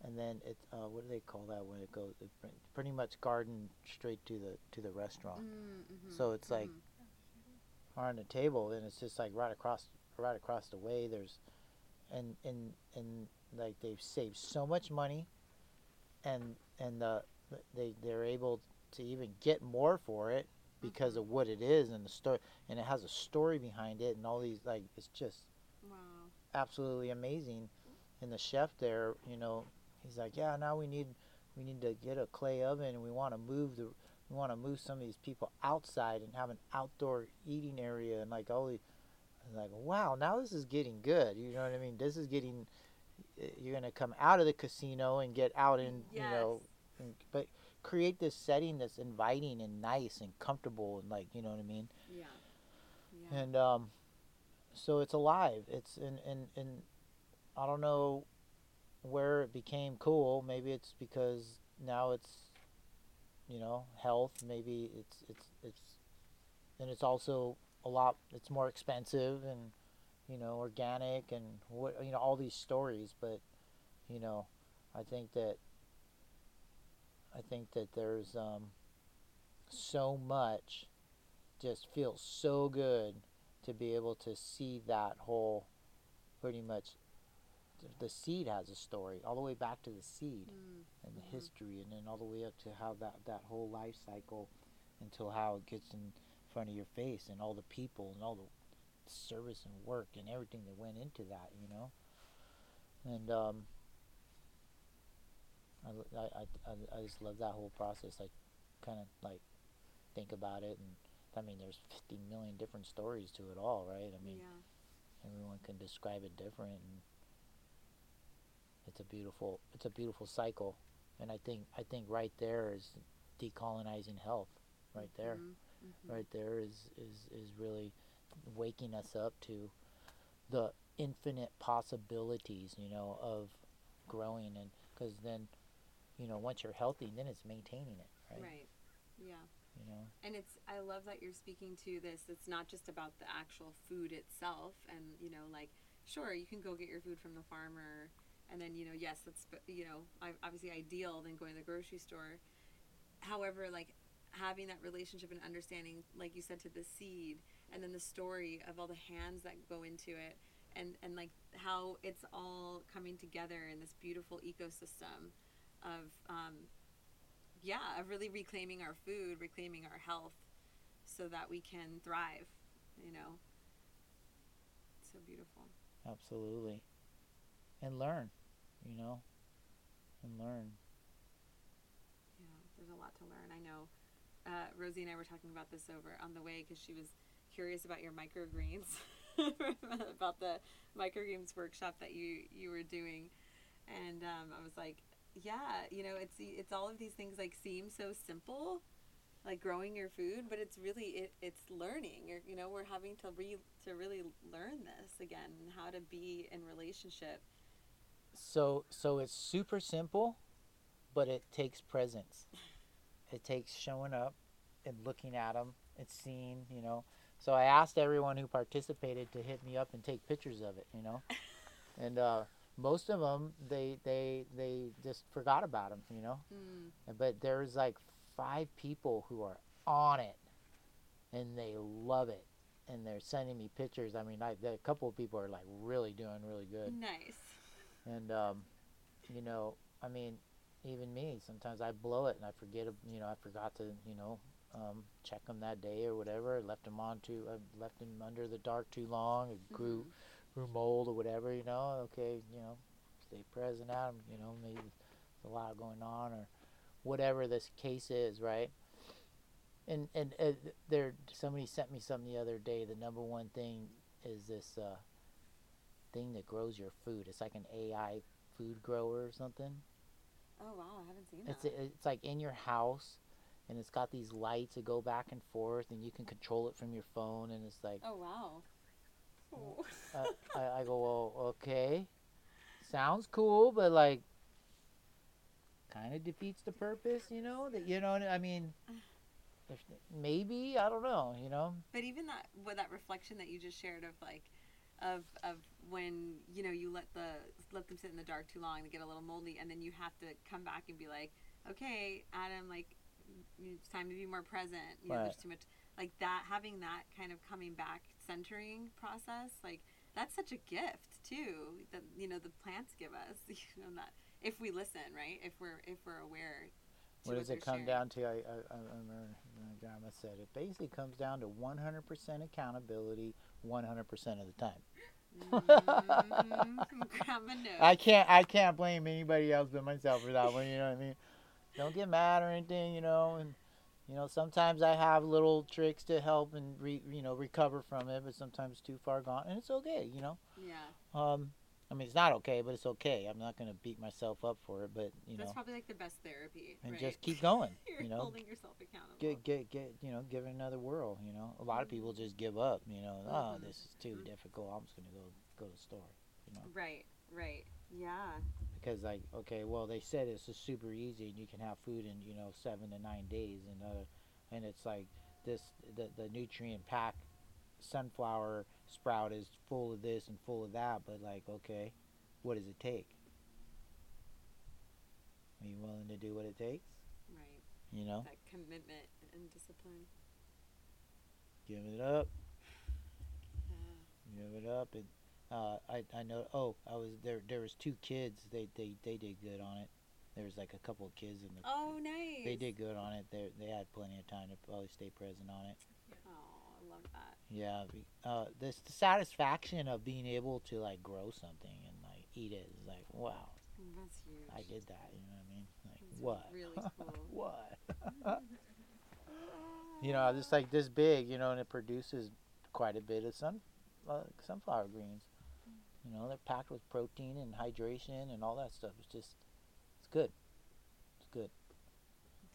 And then it uh, what do they call that when it goes? It pretty much garden straight to the to the restaurant Mm-hmm. So it's like- on the table, and it's just like right across right across the way. There's and and and like they've saved so much money, and and the they they're able to even get more for it because of what it is and the story and it has a story behind it and all these like it's just wow. absolutely amazing. And the chef there, you know, he's like, yeah, now we need we need to get a clay oven and we want to move the we want to move some of these people outside and have an outdoor eating area and like all was like, wow, now this is getting good. You know what I mean? This is getting. You're gonna come out of the casino and get out in you know, and, but create this setting that's inviting and nice and comfortable and like you know what I mean. Yeah. Yeah. and um, so it's alive. It's and and and I don't know where it became cool. Maybe it's because now it's you know health. Maybe it's it's it's and it's also a lot. It's more expensive and you know organic and what you know all these stories. But you know, I think that I think that there's um, so much just feels so good to be able to see that whole pretty much the seed has a story all the way back to the seed Mm. and the Mhm. history and then all the way up to how that that whole life cycle until how it gets in front of your face and all the people and all the service and work and everything that went into that you know and um i i i just love that whole process I kind of like think about it and I mean there's 50 million different stories to it all right I mean yeah. everyone can describe it different and it's a beautiful it's a beautiful cycle and i think i think right there is decolonizing health right there Mhm. Mhm. right there is is is really waking us up to the infinite possibilities you know of growing and because then you know once you're healthy then it's maintaining it right, Right. Yeah. you know And it's I love that you're speaking to this. It's not just about the actual food itself and you know like sure you can go get your food from the farmer and then you know yes that's you know obviously ideal than going to the grocery store. However, like having that relationship and understanding like you said to the seed and then the story of all the hands that go into it and and like how it's all coming together in this beautiful ecosystem of um, yeah, of really reclaiming our food, reclaiming our health, so that we can thrive. You know, so beautiful. absolutely and learn you know and learn Yeah, there's a lot to learn. I know. Uh, Rosie and I were talking about this over on the way because she was curious about your microgreens, about the microgreens workshop that you you were doing, and um, I was like, yeah, you know, it's it's all of these things like seem so simple, like growing your food, but it's really it, it's learning. You're, you know, we're having to re to really learn this again how to be in relationship. So so it's super simple but it takes presence. It takes showing up and looking at them and seeing you know. So i asked everyone who participated to hit me up and take pictures of it you know. And uh, most of them they they they just forgot about them you know. Mm, but there's like five people who are on it and they love it and they're sending me pictures. I mean I, a couple of people are like really doing really good. Nice. And um, you know, I mean, even me sometimes I blow it and I forget. You know, I forgot to you know um, check them that day or whatever. I left them on too. I left them under the dark too long. It grew grew mold or whatever. You know, okay, you know, stay present at 'em, You know, maybe there's a lot going on or whatever this case is, right? And and uh, there, somebody sent me something the other day. The number one thing is this. Uh, thing that grows your food. It's like an AI food grower or something. Oh wow, I haven't seen It's that. it's it's like in your house, and it's got these lights that go back and forth, and you can control it from your phone. And it's like oh wow. Oh. uh, I, I go, well, okay, sounds cool, but like, kind of defeats the purpose, you know? That you know, I mean, if, maybe I don't know, you know. But even that, with that reflection that you just shared of like, of of when you know you let the let them sit in the dark too long, they get a little moldy, and then you have to come back and be like, okay, Adam, like it's time to be more present. You know, Right. there's too much like that. Having that kind of coming back centering process, like that's such a gift too. That you know the plants give us. You know that if we listen, right? If we're if we're aware. What does it come sharing. down to? I, I, I I remember my grandma said it basically comes down to 100% accountability 100% of the time. Mhm. Grandma. I can't I can't blame anybody else but myself for that one. You know what I mean? Don't get mad or anything. You know, and you know sometimes I have little tricks to help and re, you know recover from it, but sometimes too far gone, and it's okay. You know. yeah. Um, I mean it's not okay, but it's okay. I'm not gonna beat myself up for it, but you That's know, that's probably like the best therapy. and right? just keep going. You're you know, holding yourself accountable. get get get you know give it another whirl you know a lot of people just give up you know oh Mhm. this is too Mhm. difficult i'm just gonna go go to the store you know Right, right. Yeah. because like okay well they said it's just super easy and you can have food in you know seven to nine days and uh and it's like this the, the nutrient pack sunflower sprout is full of this and full of that but like okay what does it take are you willing to do what it takes Right. you know That commitment and discipline. give it up, Yeah. give it up, and uh, I I know. Oh, I was there. There was two kids. They they they did good on it. There was like a couple of kids in the. Oh, nice. They did good on it. They they had plenty of time to probably stay present on it. Love that. Yeah, uh, this the satisfaction of being able to like grow something and like eat it is like wow, That's huge. I did that. You know what I mean? Like That's what? Really cool. what? you know, just like this big, you know, and it produces quite a bit of sun, uh, sunflower greens. You know, they're packed with protein and hydration and all that stuff. It's just, it's good.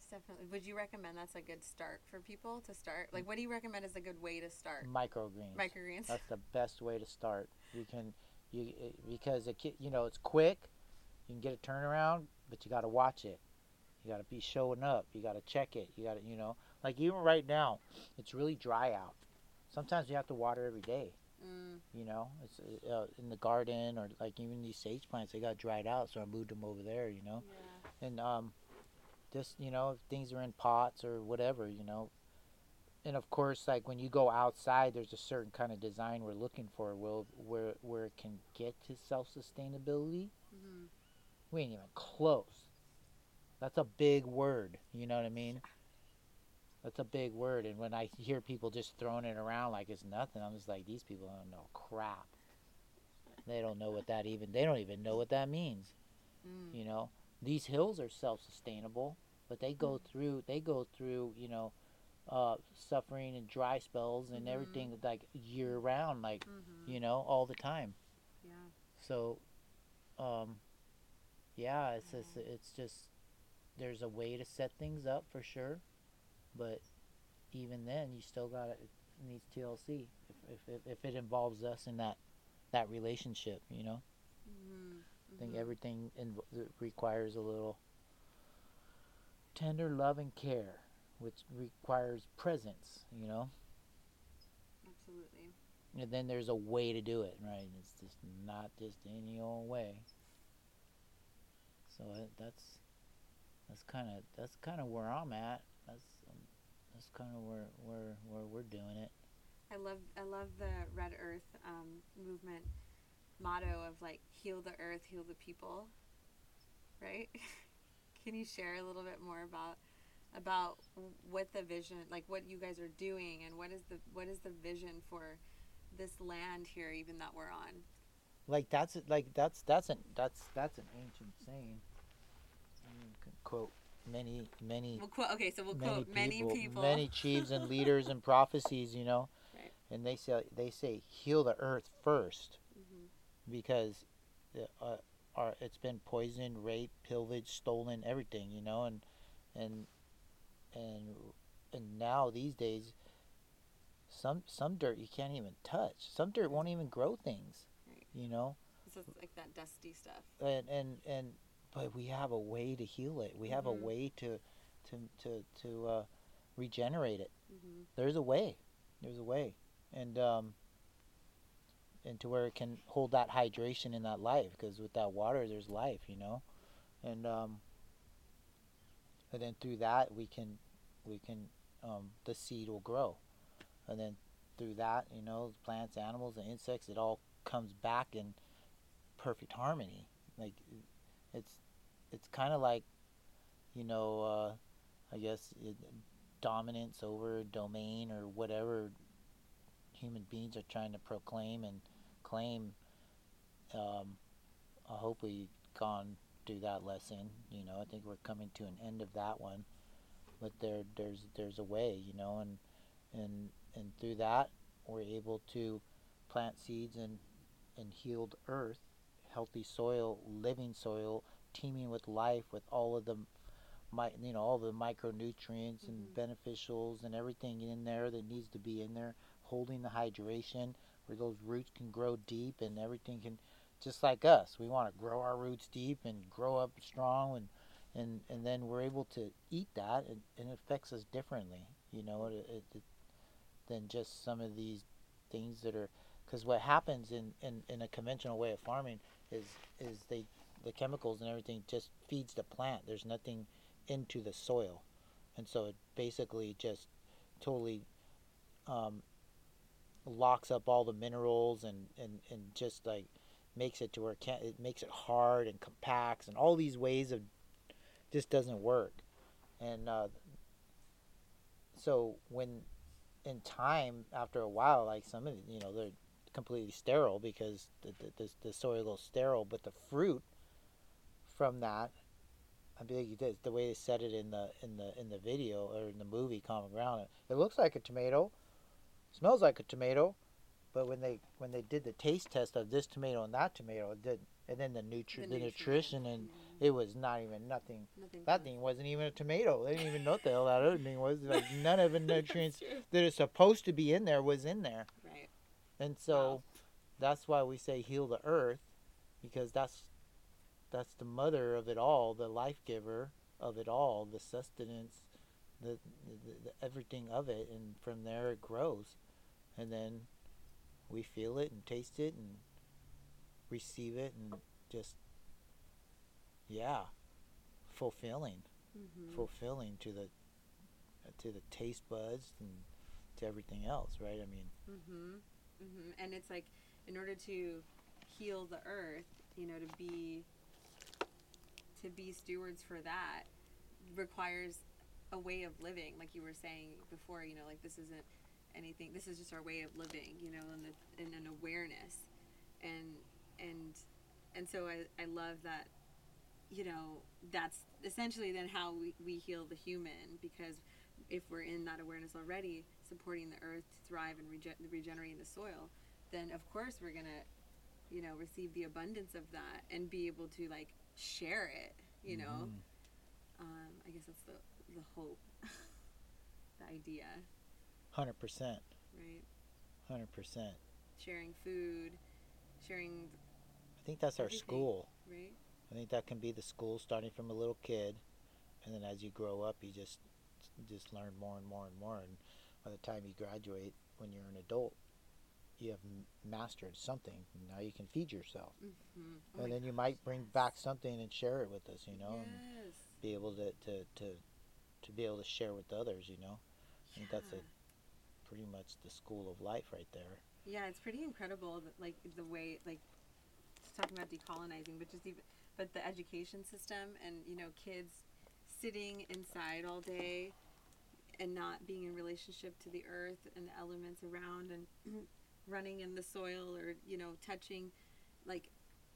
It's good. It's definitely. Would you recommend that's a good start for people to start? Like, what do you recommend is a good way to start? Microgreens. Microgreens. That's the best way to start. You can, you it, because kid, you know, it's quick. You can get a turnaround, but you got to watch it. You got to be showing up. You got to check it. You got to, you know, like even right now, it's really dry out. Sometimes you have to water every day. Mm, You know, it's uh, in the garden or like even these sage plants, they got dried out, so I moved them over there. You know, yeah. and um, just you know, if things are in pots or whatever, you know. And of course, like when you go outside, there's a certain kind of design we're looking for, where where where it can get to self sustainability. hmm We ain't even close. That's a big word. You know what I mean? That's a big word. And when I hear people just throwing it around like it's nothing, I'm just like, these people don't know crap. They don't know what that even. They don't even know what that means. Mm. You know, these hills are self-sustainable, but they go through. They go through. You know, uh, suffering and dry spells and Mhm. everything like year round, like hmm you know, all the time. Yeah. So, um, yeah, it's just, it's just there's a way to set things up for sure, but even then, you still got it needs TLC if, if if if it involves us in that that relationship, you know. hmm I think everything in, requires a little tender love and care, which requires presence, you know. Absolutely. And then there's a way to do it, right? It's just not just any old way. So uh, that's that's kind of that's kind of where I'm at. That's um, that's kind of where where where we're doing it. I love I love the Red Earth um, movement motto of like heal the earth, heal the people. Right? Can you share a little bit more about about what the vision, like what you guys are doing, and what is the what is the vision for this land here, even that we're on? Like that's like that's that's an that's that's an ancient saying. I mean, quote many many We'll quote. Okay, so we'll many quote many people, people. many chiefs and leaders and prophecies, you know, Right. and they say they say heal the earth first. Because uh, our, it's been poisoned, raped, pillaged, stolen, everything, you know, and and and and now these days, some some dirt you can't even touch. Some dirt won't even grow things, Right. you know, So it's like that dusty stuff. and and and but we have a way to heal it. We have Mhm. a way to to to to uh, regenerate it. hmm There's a way. There's a way, and um, and to where it can hold that hydration in that life. Because with that water, there's life, you know, and um, and then through that we can we can um, the seed will grow, and then through that, you know, plants, animals, and insects, it all comes back in perfect harmony. Like it's it's kind of like you know uh, I guess it, dominance over domain or whatever human beings are trying to proclaim and claim. Um, I hope we gone through that lesson. You know, I think we're coming to an end of that one, but there there's there's a way. You know, and and and through that we're able to plant seeds and and healed earth, healthy soil, living soil, teeming with life, with all of the my you know all the micronutrients and Mhm. beneficials and everything in there that needs to be in there holding the hydration where those roots can grow deep and everything can just like us we want to grow our roots deep and grow up strong and and and then we're able to eat that and, and it affects us differently you know it, it, it than just some of these things that are because what happens in, in in a conventional way of farming is is they the chemicals and everything just feeds the plant. There's nothing into the soil. And so it basically just totally um, locks up all the minerals and, and, and just like makes it to where it can't it makes it hard and compacts and all these ways of just doesn't work. And uh, so when in time after a while like some of you know they're completely sterile because the, the, the, soil is sterile but the fruit from that I believe the, the way they said it in the in the in the video or in the movie Common Ground it, it looks like a tomato smells like a tomato but when they when they did the taste test of this tomato and that tomato it didn't. and then the, nutri- the, The nutrition and it was not even nothing Nothing that thing wasn't even a tomato. They didn't even know what the hell that other thing was. Like none of the nutrients that are supposed to be in there was in there. Right. And so that's why we say heal the earth, because that's that's the mother of it all, the life giver of it all, the sustenance, the, the, the everything of it, and from there it grows, and then we feel it and taste it and receive it and just yeah, fulfilling Mm-hmm. fulfilling to the to the taste buds and to everything else, right? I mean, Mm-hmm. Mm-hmm. And it's like, in order to heal the earth, you know, to be to be stewards for that requires a way of living, like you were saying before. You know, like this isn't anything. This is just our way of living. You know, and the and an awareness, and and and so I I love that. You know, that's essentially then how we, we heal the human because if we're in that awareness already, supporting the earth to thrive and rege- regenerating the soil, then of course we're gonna, you know, receive the abundance of that and be able to like share it. You know, mhm. um, I guess that's the the hope, the idea, hundred percent, right? hundred percent. Sharing food, sharing, I think that's our school. right? I think that can be the school, starting from a little kid, and then as you grow up, you just just learn more and more and more, and by the time you graduate, when you're an adult, you have mastered something. Now you can feed yourself, Mm-hmm. and then you might bring back something and share it with us, you know, and be able to, to, to, to be able to share with others, you know. I think that's a pretty much the school of life right there. Yeah, it's pretty incredible, that, like the way, like talking about decolonizing, but just even, but the education system and you know kids sitting inside all day and not being in relationship to the earth and the elements around and running in the soil or you know touching, like.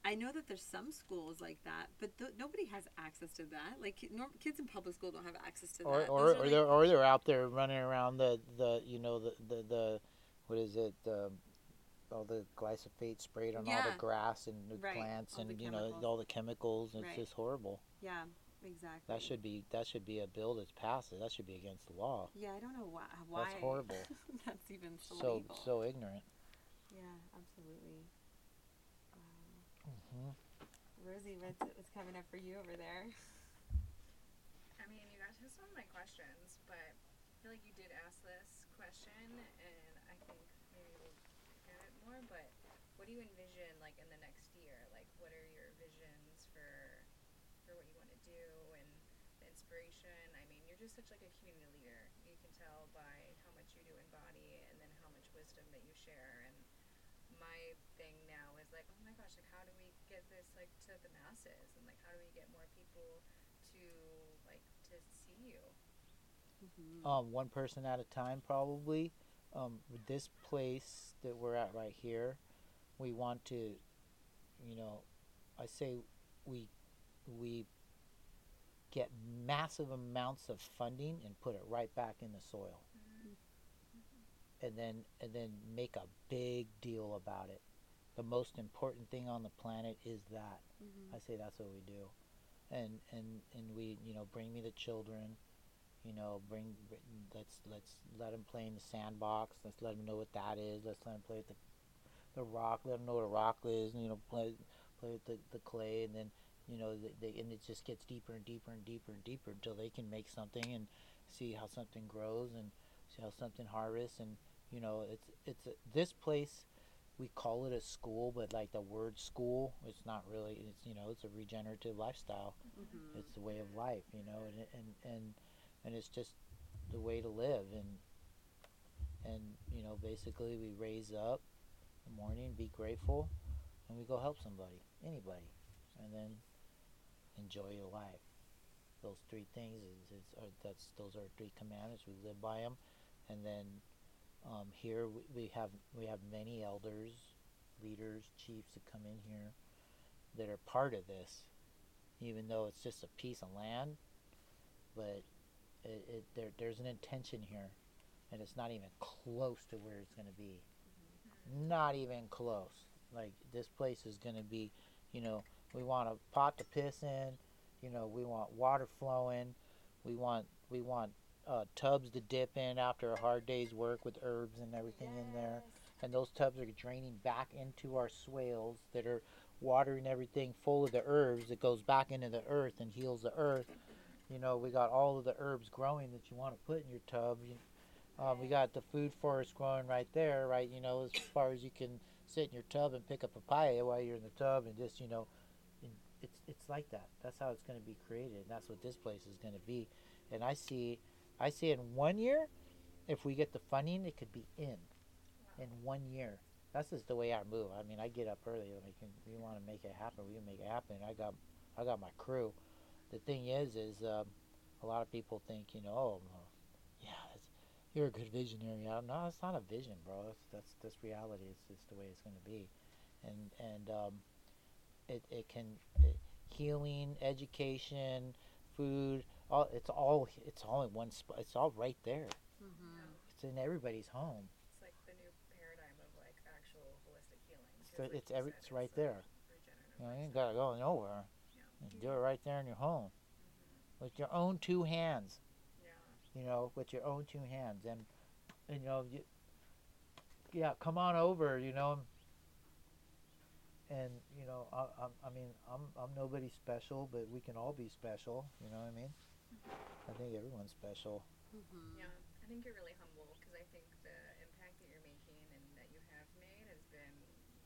I know that there's some schools like that, but th- nobody has access to that. Like ki- kids in public school don't have access to Or, that. or, Those or like- they're or they're out there running around the, the you know the, the, the what is it um, all the glyphosate sprayed on all the grass and the Right, plants all and you know all the chemicals. It's Right. just horrible. yeah, exactly. That should be that should be a bill that's passed. That should be against the law. Yeah, I don't know why. why That's horrible. that's even so, So so ignorant. Yeah, absolutely. Rosie, what's, what's coming up for you over there? I mean, you got to some of my questions, but I feel like you did ask this question, and I think maybe we'll get it more. But what do you envision, like in the next year? Like, what are your visions for for what you want to do and the inspiration? I mean, you're just such like a community leader. You can tell by how much you do embody, and then how much wisdom that you share. And my thing now is like, oh my gosh, like how do we get this like to the masses, and like how do we get more people to like to see you? Mm-hmm. Um, one person at a time, probably. Um, this place that we're at right here, we want to, you know, I say we we get massive amounts of funding and put it right back in the soil, and then and then make a big deal about it. The most important thing on the planet is that. Mm-hmm. I say that's what we do, and and and we you know bring me the children, you know bring let's let's let them play in the sandbox. Let's let them know what that is. Let's let them play with the the rock. Let them know what a rock is. And, you know play play with the, the clay, and then you know they, they and it just gets deeper and deeper and deeper and deeper until they can make something and see how something grows and see how something harvests and you know it's it's a, this place we call it a school, but like the word school, it's not really. It's you know, it's a regenerative lifestyle. Mm-hmm. It's the way of life, you know, and and and and it's just the way to live. And and you know basically we raise up in the morning, be grateful, and we go help somebody, anybody, and then enjoy your life. Those three things is, is are, that's those are three commandments. We live by them, and then um, here we, we have we have many elders, leaders, chiefs that come in here that are part of this, even though it's just a piece of land, but it, it there there's an intention here, and it's not even close to where it's going to be. Not even close. Like this place is going to be, you know, we want a pot to piss in, you know, we want water flowing, we want we want uh, tubs to dip in after a hard day's work with herbs and everything in there, and those tubs are draining back into our swales that are watering everything full of the herbs that goes back into the earth and heals the earth. You know, we got all of the herbs growing that you want to put in your tub. You, uh, we got the food forest growing right there, right? You know, as far as you can sit in your tub and pick a papaya while you're in the tub and just, you know, and it's it's like that. That's how it's going to be created. And that's what this place is going to be. And I see, I say in one year, if we get the funding, it could be in, in one year. That's just the way I move. I mean, I get up early. Like, we want to make it happen. We can make it happen. I got, I got my crew. The thing is, is um, a lot of people think, you know, oh, yeah, you're a good visionary. I, no, it's not a vision, bro. That's that's that's reality. It's just the way it's going to be, and and um, it it can it, healing, education, food. All it's all it's all in one spot. It's all right there. Mm-hmm. It's in everybody's home. It's like the new paradigm of like actual holistic healing. It's 'cause the- like it's every- said, it's right the there. regenerative You know, you ain't gotta go nowhere. Yeah. You can do it right there in your home, with your own two hands. Yeah. You know, with your own two hands, and, and you know, you, yeah, come on over. You know, and you know, I, I, I mean, I'm I'm nobody special, but we can all be special. You know what I mean? I think everyone's special. Mm-hmm. Yeah, I think you're really humble because I think the impact that you're making and that you have made has been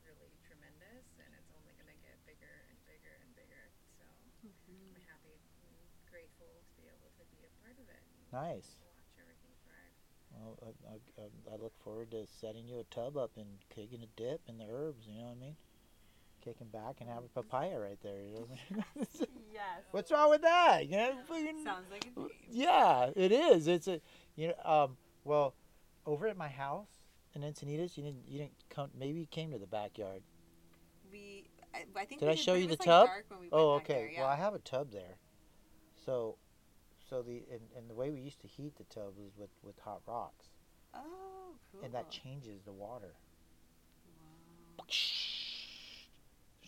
really tremendous, and it's only going to get bigger and bigger and bigger. So I'm happy and grateful to be able to be a part of it and Nice. watch everything thrive. Well, I, I, I- I look forward to setting you a tub up and taking a dip in the herbs. You know what I mean? Kicking back and have a papaya right there. You know what I mean? Yes. What's wrong with that? You know, fucking- Sounds like a dream. yeah, it is. It's a you know um well over at my house in Encinitas, you didn't you didn't come. Maybe you came to the backyard. We, I, I think. Did we I show you the like, tub? we Oh, okay. there, yeah. Well, I have a tub there. So, so the and, and the way we used to heat the tub was with with hot rocks, oh, cool. and that changes the water. Wow.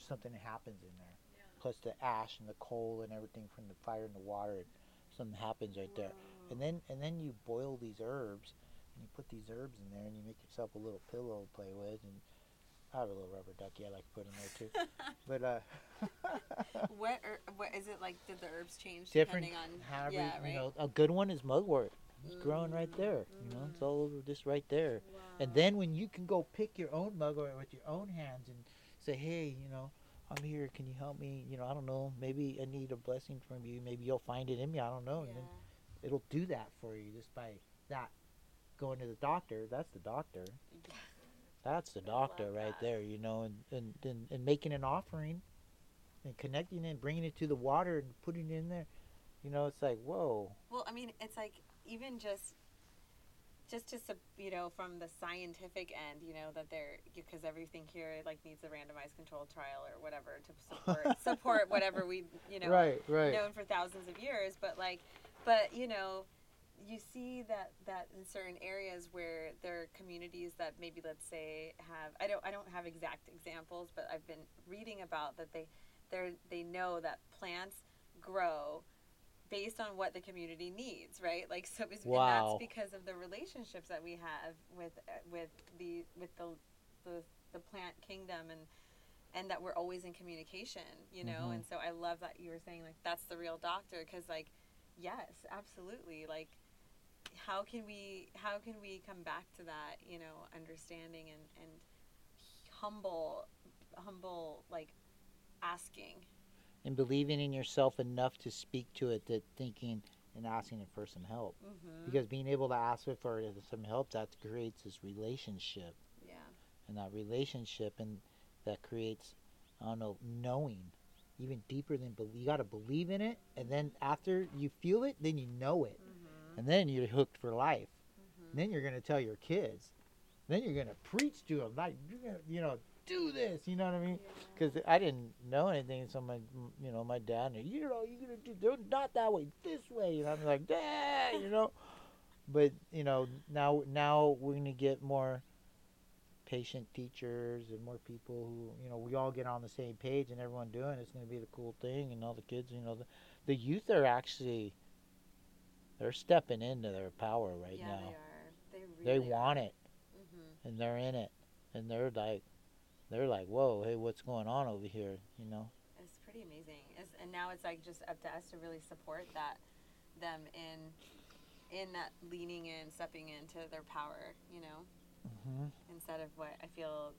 Something happens in there. Yeah. Plus the ash and the coal and everything from the fire and the water, and something happens right there. And then and then you boil these herbs, and you put these herbs in there, and you make yourself a little pillow to play with. And I have a little rubber ducky I like to put in there too. But uh, what, er, what is it like? Did the herbs change different, depending on? however, yeah, you right. know, a good one is mugwort. It's growing right there. You know, it's all over just right there. And then when you can go pick your own mugwort with your own hands and say, hey, you know, I'm here. Can you help me? You know, I don't know. Maybe I need a blessing from you. Maybe you'll find it in me. I don't know. And then it'll do that for you just by that going to the doctor. That's the doctor. That's the doctor right that. there, you know, and, and, and, and making an offering and connecting it, bringing it to the water and putting it in there. You know, it's like, whoa. Well, I mean, it's like even just just to you know from the scientific end, you know that they're because everything here like needs a randomized controlled trial or whatever to support support whatever we you know right, right. known for thousands of years. But like, but you know, you see that that in certain areas where there are communities that maybe let's say have I don't I don't have exact examples, but I've been reading about that they they they know that plants grow based on what the community needs, right? Like so, it's, Wow. and that's because of the relationships that we have with uh, with the with the the, the plant kingdom and and that we're always in communication, you know. Mhm. And so I love that you were saying like that's the real doctor because like yes, absolutely. Like how can we how can we come back to that, you know, understanding and and humble humble like asking and believing in yourself enough to speak to it that thinking and asking it for some help Mm-hmm. because being able to ask it for some help that creates this relationship yeah. and that relationship and that creates I don't know knowing even deeper than believe you got to believe in it and then after you feel it then you know it Mm-hmm. and then you're hooked for life Mhm. then you're going to tell your kids then you're going to preach to them like you're gonna, you know do this you know what I mean because I didn't know anything so my you know my dad you know you're going to do do- not that way this way and I'm like yeah you know but you know now now we're going to get more patient teachers and more people who you know we all get on the same page and everyone doing it. it's going to be the cool thing and all the kids you know the, the youth are actually they're stepping into their power right yeah, now they are. They really they want it Mm-hmm. and they're in it and they're like they're like whoa hey what's going on over here you know It's pretty amazing. It's, and now it's like just up to us to really support that them in in that leaning in, stepping into their power. You know, mm-hmm. instead of what I feel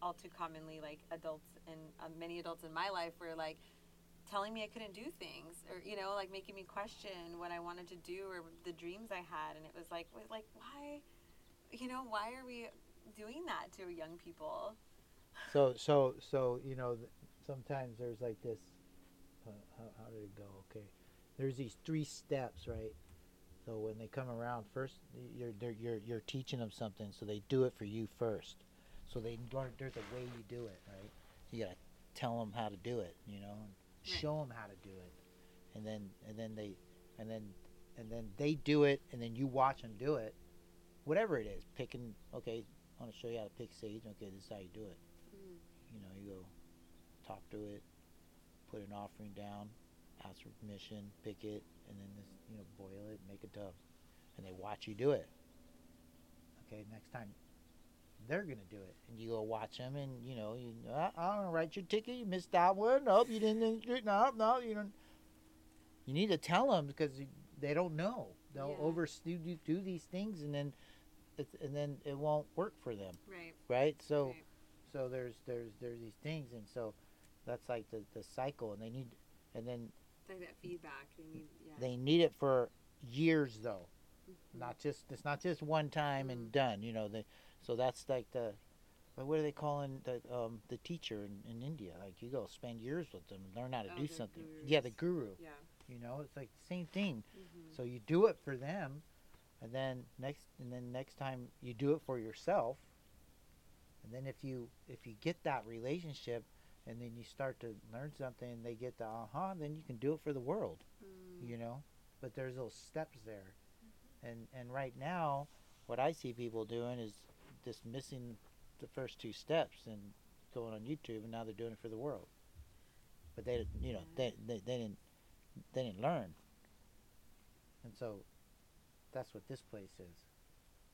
all too commonly like adults and uh, many adults in my life were like telling me I couldn't do things or you know like making me question what I wanted to do or the dreams I had and it was like wait, like why you know why are we doing that to young people so so so you know sometimes there's like this uh, how, how did it go? Okay. There's these three steps right? So when they come around first you're they're, you're you're teaching them something so they do it for you first. So they learn there's a way you do it right? You gotta tell them how to do it you know and show them how to do it. And then and then they and then and then they do it and then you watch them do it. Whatever it is picking okay i want to show you how to pick sage. Okay this is how you do it. You know, you go talk to it, put an offering down, ask for permission, pick it, and then this, you know, boil it, make a dove, and they watch you do it. Okay, next time they're gonna do it, and you go watch them, and you know, you uh, I'm gonna write your ticket. You missed that one. Nope, you didn't. No, no, you don't. You need to tell them because they don't know. They'll Yeah. overdo do, do these things, and then, it's, and then it won't work for them, right right? So right. So there's there's there's these things and so that's like the, the cycle and they need and then like that feedback they need yeah. they need it for years though. Mhm. not just it's not just one time and done you know the so that's like the but what are they calling the um the teacher in, in india? Like you go spend years with them and learn how to Oh, do something. yeah the guru. Yeah. You know it's like the same thing. Mm-hmm. so you do it for them and then next and then next time you do it for yourself and then if you if you get that relationship and then you start to learn something and they get the uh-huh then you can do it for the world mm. you know? But there's those steps there. And and right now what i see people doing is just missing the first two steps and going on youtube and now they're doing it for the world. But they you know they, they, they didn't they didn't learn. And so that's what this place is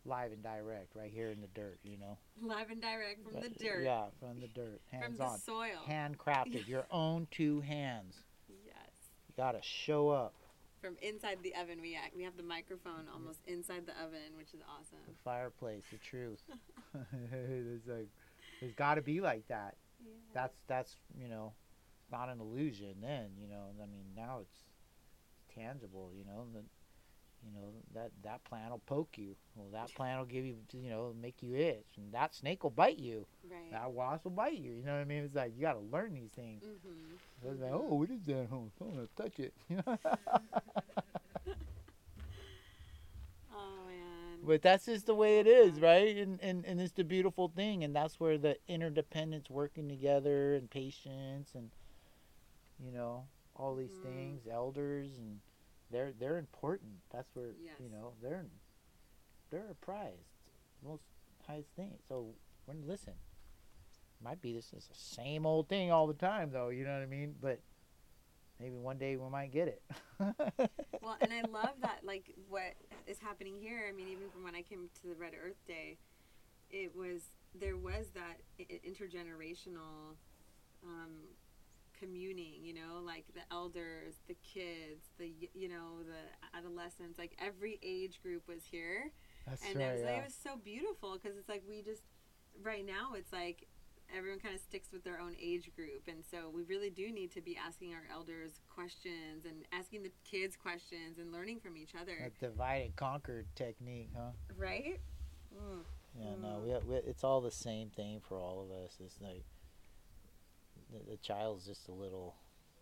live and direct right here in the dirt you know? Live and direct from the dirt. yeah from the dirt Hands from the on soil. Handcrafted your own two hands. Yes. You gotta show up. From inside the oven we act we have the microphone almost inside the oven which is the awesome fireplace the truth. It's like there's got to be like that. Yeah. that's that's you know it's not an illusion then you know i mean now it's tangible you know the, you know that that plant will poke you. Well that plant will give you you know make you itch and that snake will bite you. Right. That wasp will bite you you know what i mean? It's like you got to learn these things. Mm-hmm. it's like oh what is that oh, i'm gonna touch it. Oh man. But that's just the way it is right? And, and and it's the beautiful thing and that's where the interdependence working together and patience and you know all these Mhm. things elders and they're they're important. That's where Yes. you know they're they're a prize most highest thing. So we're listen might be this is the same old thing all the time though you know what i mean? But maybe one day we might get it. Well and i love that like what is happening here. I mean even from when i came to the red earth day it was there was that intergenerational um, communing you know like the elders the kids the you know the adolescents like every age group was here that's and right it, was, yeah. it was so beautiful because it's like we just right now it's like everyone kind of sticks with their own age group, and so we really do need to be asking our elders questions and asking the kids questions and learning from each other, That divide and conquer technique, huh? right? Mm. Yeah, no, we, we it's all the same thing for all of us. It's like the, the child's just a little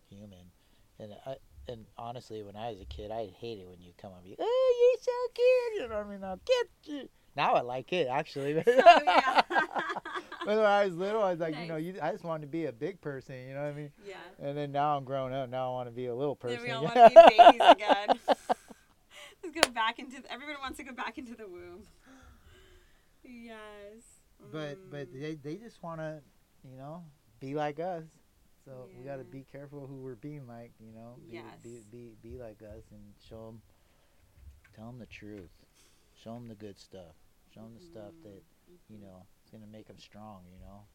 human, and I and honestly, when I was a kid, I hated when you come up and be, oh, you're so cute. You know what I mean? Now get you. Now I like it actually. Oh, yeah. but when I was little, I was like, you know, you, I just wanted to be a big person. You know what I mean? yeah. And then now I'm grown up. Now I want to be a little person. Then we all want to be babies again. Let's go back into. The, everyone wants to go back into the womb. Yes. but but Mm. they they just want to, you know, be like us. So we got to be careful who we're being like, you know. Be, Be, Yes. be be like us and show them, tell them the truth, show them the good stuff, show them the stuff that you Mhm. know is gonna make them strong. You know,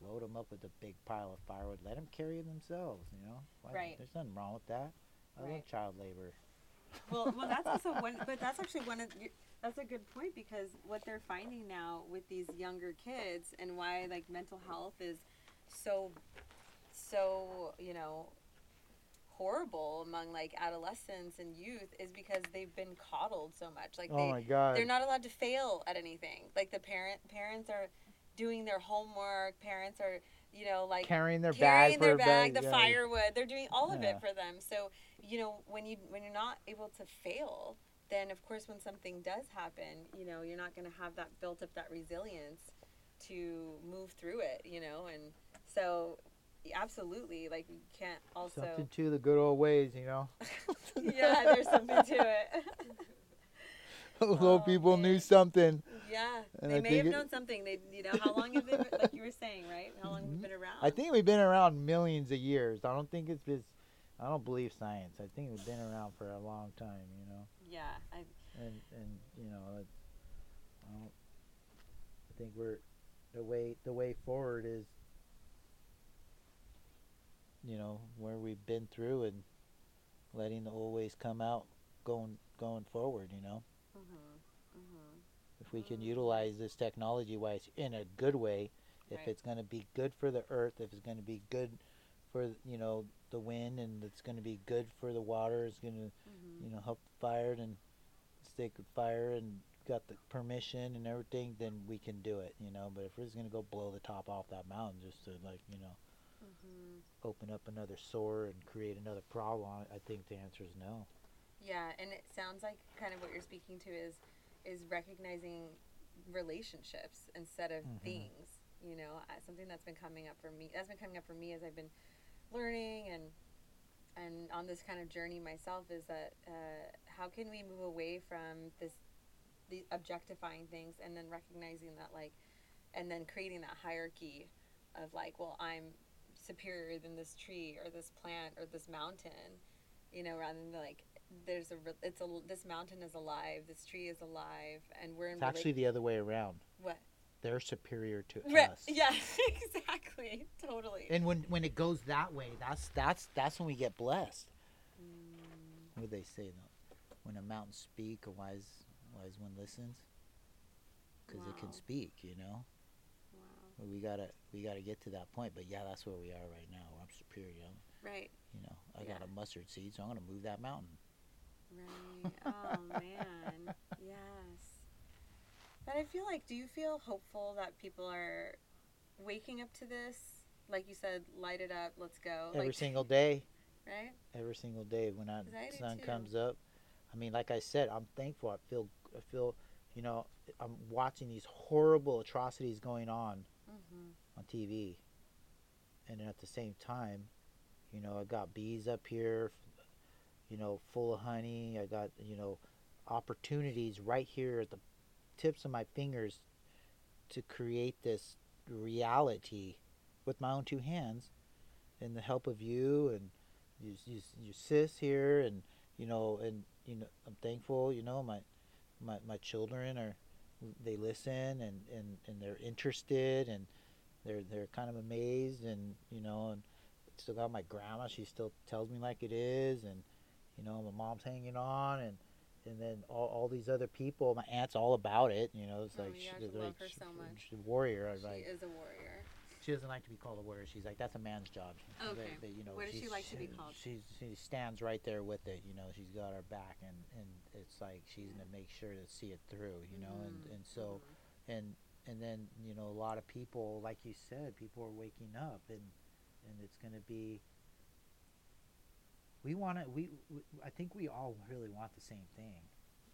load them up with a big pile of firewood. Let them carry it themselves. You know, Why- Right. There's nothing wrong with that. I love Right. child labor. well, well, that's also one. But that's actually one of. That's a good point because what they're finding now with these younger kids and why like mental health is so, so you know, horrible among like adolescents and youth is because they've been coddled so much. Like oh they, my God. they're not allowed to fail at anything. Like the parent parents are doing their homework. Parents are you know like carrying their carrying bag their bag, bag, the yeah. firewood. They're doing all of Yeah. it for them. So you know when you when you're not able to fail, then of course when something does happen, you know you're not going to have that built up that resilience to move through it. You know, and so absolutely like you can't also Something to the good old ways, you know. yeah there's something to it. Little Oh, people knew something. yeah, And they I may have it- known something. They you know how long have they been, like you were saying right? How long have Mhm. they been around? I think we've been around millions of years. I don't think it's just. I don't believe science. I think we've been around for a long time, you know. yeah, I And and you know, it, I don't. I think we're the way the way forward is. You know where we've been through and letting the old ways come out, going going forward. You know, mhm mhm if we can Mm. utilize this technology wise in a good way, if Right. it's going to be good for the earth, if it's going to be good for you know the wind, and it's going to be good for the water, it's going to mhm. you know help fire and stake with fire and got the permission and everything, then we can do it. You know, but if we're just going to go blow the top off that mountain just to like you know Mhm. open up another sore and create another problem, I- think the answer is no. Yeah, and it sounds like kind of what you're speaking to is is recognizing relationships instead of Mhm. things. You know, uh, something that's been coming up for me. That's been coming up for me as I've been learning and and on this kind of journey myself is that uh, how can we move away from this the objectifying things and then recognizing that like and then creating that hierarchy of like well i'm superior than this tree or this plant or this mountain you know rather than like there's a it's a this mountain is alive this tree is alive and we're in It's actually the other way around. what They're superior to Re- us. yeah exactly totally And when when it goes that way, that's that's that's when we get blessed. Mm, What do they say though? When a mountain speak, a wise wise one listens, because it can speak. You know, wow we gotta we gotta get to that point. But yeah, that's where we are right now. I'm superior. I'm, right you know, I got a mustard seed, so I'm gonna move that mountain. Right. Oh man. Yes. But I feel like, do you feel hopeful that people are waking up to this? Like you said, light it up. Let's go. Every like, single day, right. every single day when that 'Cause I do sun too. comes up. I mean, like I said, I'm thankful. I feel I feel, you know, I'm watching these horrible atrocities going on Mm-hmm. on TV. And then at the same time, you know, I got bees up here, you know, full of honey. I got, you know, opportunities right here at the tips of my fingers to create this reality with my own two hands and the help of you and you, you, you sis here and you know and you know I'm thankful you know my my, my children are they listen and, and, and they're interested and they're they're kind of amazed and you know and still got my grandma she still tells me like it is and you know my mom's hanging on and and then all, all these other people my aunt's all about it you know it's Oh, like she, like her she- so much. she's a warrior I was She like is a warrior. she doesn't like to be called a warrior. She's like, that's a man's job. Okay. that, you know, What does she like to be called? She's, she stands right there with it. You know, she's got her back, and, and it's like she's Yeah. gonna make sure to see it through. You know, and, Mhm, and so and and then you know a lot of people, like you said, people are waking up, and and it's gonna be. We want to. We, we I think we all really want the same thing.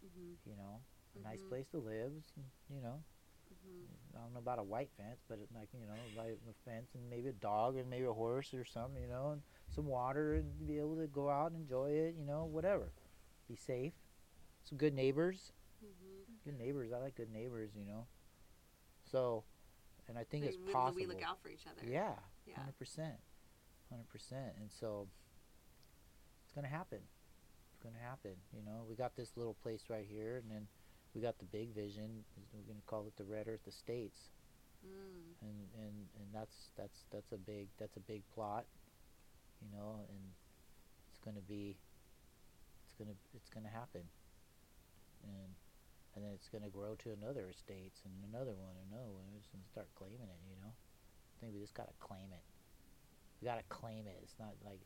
Mhm, You know, a nice Mhm. place to live. You know, mhm. I don't know about a white fence, but it, like you know, like a fence and maybe a dog and maybe a horse or something, you know, and some water and be able to go out and enjoy it, you know, whatever. Be safe. Some good neighbors. Mhm. Good neighbors. I like good neighbors, you know. So, and I think it's we- possible. We look out for each other. Yeah, Yeah. hundred percent, hundred percent. And so, it's gonna happen. It's gonna happen. You know, we got this little place right here, and then we got the big vision. We're gonna call it the Red Earth Estates. Mm. and and and that's that's that's a big that's a big plot you know and it's going to be it's going to it's going to happen and and then it's going to grow to another estates and another one and another one and just start claiming it you know i think we just got to claim it we got to claim it it's not like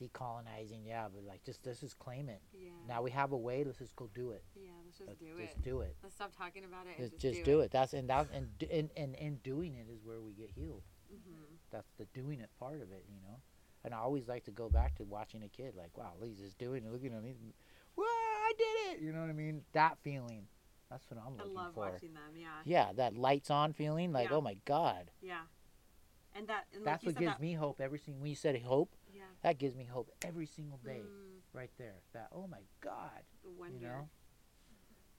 decolonizing yeah but like just let's just claim it Yeah. now we have a way let's just go do it Yeah. Let's just let's do just it. do it Let's stop talking about it. And just, just, just do it. That's and that and and and and doing it is where we get healed. Mhm. That's the doing it part of it, you know. And I always like to go back to watching a kid, like, wow, Lisa's doing it. Looking at me, I did it. You know what I mean? That feeling. That's what I'm looking for. I love for. watching them. Yeah. Yeah, that lights on feeling, like, Yeah. oh my god, Yeah. And that. And that's like what gives that, me hope. Every single when you said hope, Yeah. that gives me hope every single day, Mm, right there. That oh my god, the wonder. you know.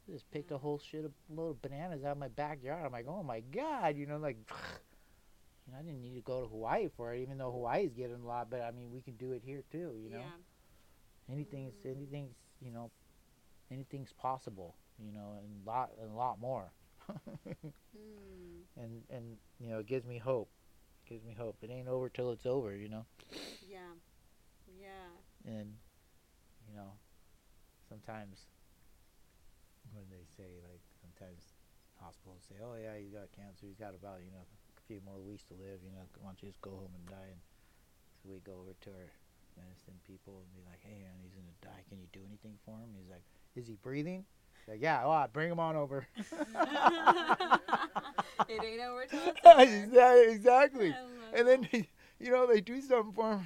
I just picked Yeah. a whole shit of bananas out of my backyard. I'm like, oh my god, you know, like, you know, I didn't need to go to Hawaii for it, even though Hawaii's getting a lot. But I mean, we can do it here too, you know. Yeah. Anything's Mm. anything's you know, anything's possible, you know, and a lot and a lot more. Mm, and and you know, it gives me hope. gives me hope. It ain't over till it's over, you know. yeah. Yeah. And you know, sometimes when they say like sometimes hospitals say, "Oh yeah, he's got cancer. He's got about you know a few more weeks to live. You know, why don't you just go home and die?" And so we go over to our medicine people and be like, "Hey, man, he's gonna die. Can you do anything for him?" He's like, "Is he breathing?" Like, yeah, all right, bring him on over. it ain't over till it's. Exactly- exactly. I love And then, that. you know, they do something for him.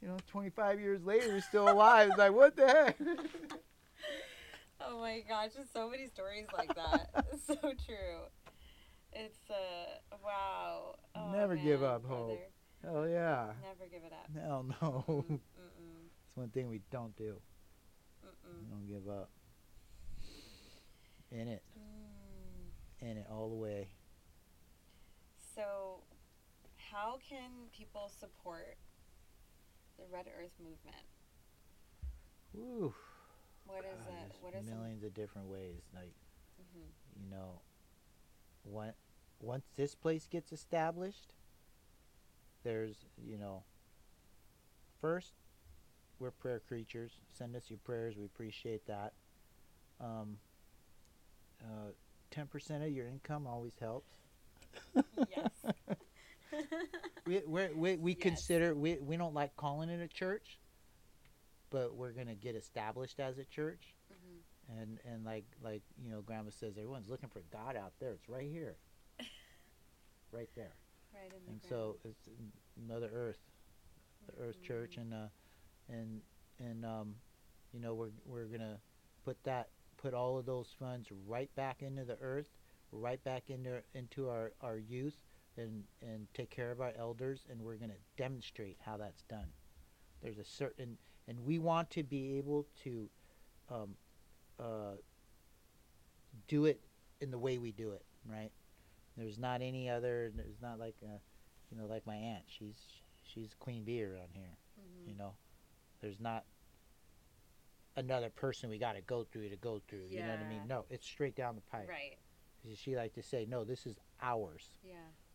You know, 25 years later, he's still alive. It's like, what the heck? Oh my gosh, just so many stories like that. so true. It's uh wow. Oh, Never give man, up hope. Hell yeah. Never give it up. Hell no. Mm-mm. It's one thing we don't do. Mm-mm. We don't give up. In it. Mm. In it all the way. So, how can people support the Red Earth movement? Woo. What is God, it? What is millions of different ways. Like, Mhm. you know, one, once this place gets established, there's, you know, first, we're prayer creatures. Send us your prayers. We appreciate that. Um, uh, 10% of your income always helps. Yes. we we we, we Yes. consider we we don't like calling it a church, but we're gonna get established as a church, Mhm. and and like like you know, Grandma says everyone's looking for God out there. It's right here, right there. Right in the And ground. so it's another Earth, the Earth Church, Mhm. and uh, and and um, you know we're we're gonna put that put all of those funds right back into the Earth, right back into into our our youth, and and take care of our elders, and we're gonna demonstrate how that's done. There's a certain, and we want to be able to, um, uh, do it in the way we do it, right? There's not any other. There's not like, uh, you know, like my aunt. She's she's queen bee around here. Mhm. You know, there's not another person we got to go through to go through. You know what I mean? No, it's straight down the pipe. Right. She like to say, no, this is ours, Yeah.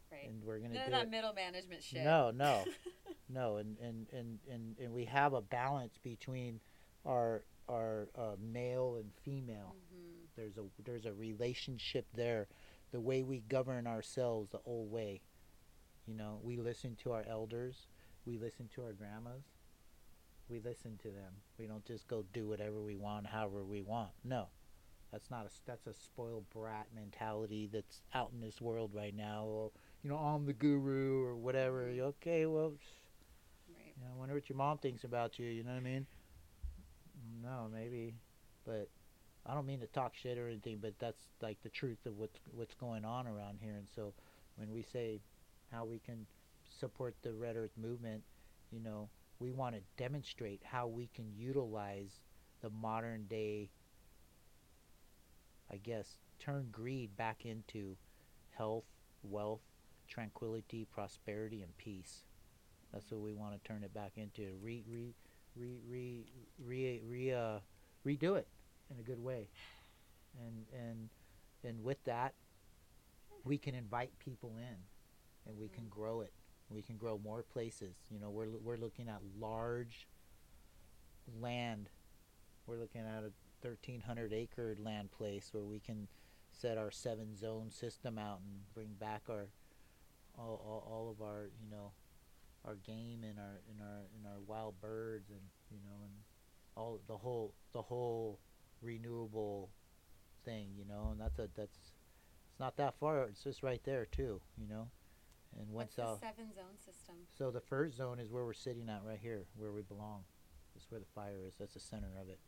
Right. and we're gonna do that it. middle management shit. No, no, no, and, and, and, and, and we have a balance between our our uh, male and female. Mhm. There's a there's a relationship there the way we govern ourselves the old way. You know, we listen to our elders, we listen to our grandmas, we listen to them. We don't just go do whatever we want, however we want. No, that's not a that's a spoiled brat mentality that's out in this world right now. Or you know, I'm the guru or whatever. Okay, well, Right. you know, I wonder what your mom thinks about you. You know what I mean? No, maybe, but I don't mean to talk shit or anything. But that's like the truth of what's what's going on around here. And so, when we say how we can support the Red Earth movement, you know, we want to demonstrate how we can utilize the modern day. I guess turn greed back into health, wealth, tranquility, prosperity, and peace. That's what we want to turn it back into. Re re re re re re uh, redo it in a good way, and and and with that, we can invite people in, and we can mm-hmm. grow it. We can grow more places. You know, we're we're looking at large land. We're looking at a 1,300 acre land place where we can set our seven zone system out and bring back our all, all, all of our you know our game and our and our and our wild birds and you know and all the whole the whole renewable thing you know and that's a that's it's not that far it's just right there too you know and once What's the out seven zone system? so the first zone is where we're sitting at right here where we belong that's where the fire is that's the center of it.